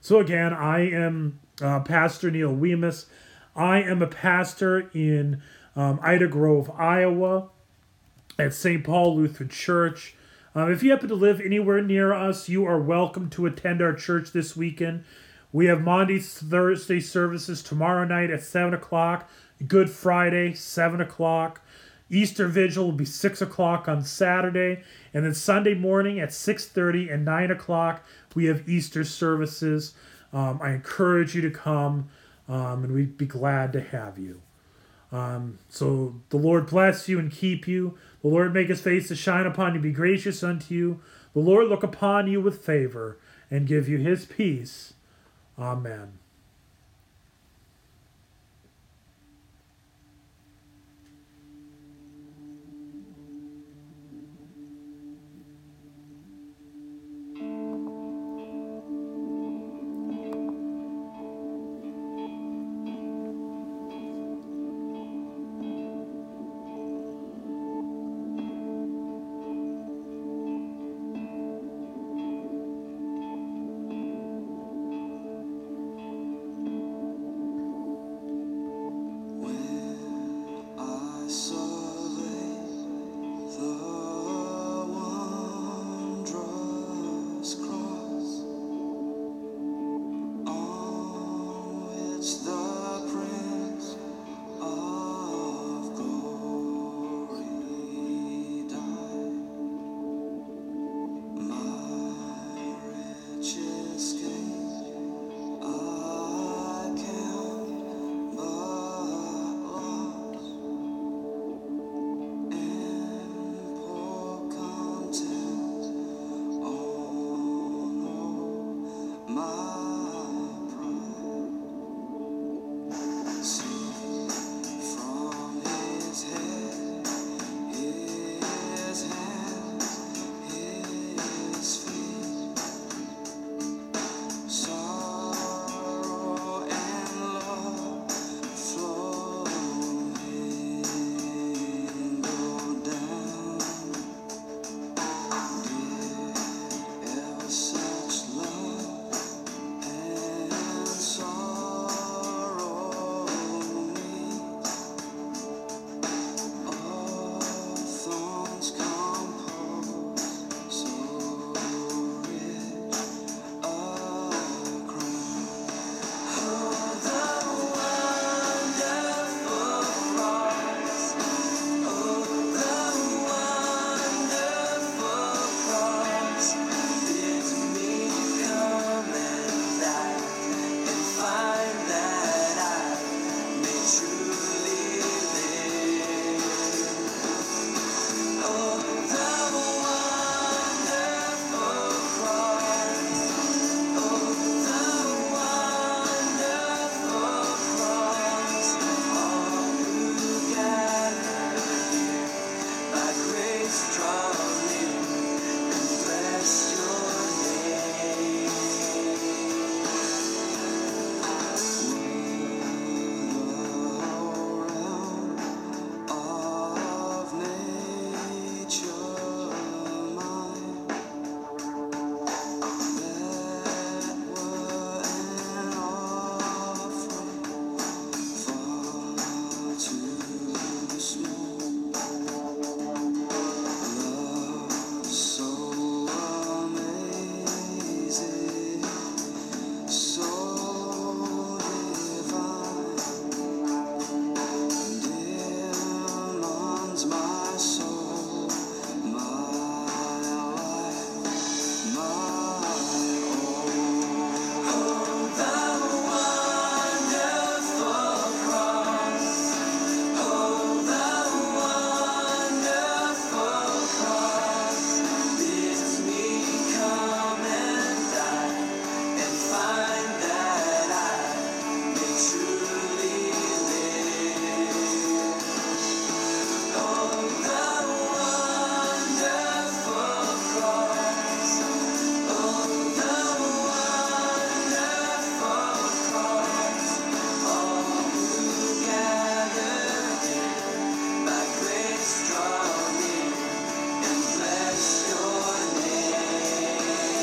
So again, I am uh, Pastor Neil Wemus. I am a pastor in um, Ida Grove, Iowa, at St. Paul Lutheran Church. Um, if you happen to live anywhere near us, you are welcome to attend our church this weekend. We have Maundy Thursday services tomorrow night at 7 o'clock, Good Friday, 7 o'clock. Easter Vigil will be 6 o'clock on Saturday, and then Sunday morning at 6.30 and 9 o'clock, we have Easter services. Um, I encourage you to come, um, and we'd be glad to have you. Um, so the Lord bless you and keep you. The Lord make his face to shine upon you, be gracious unto you. The Lord look upon you with favor and give you his peace. Amen.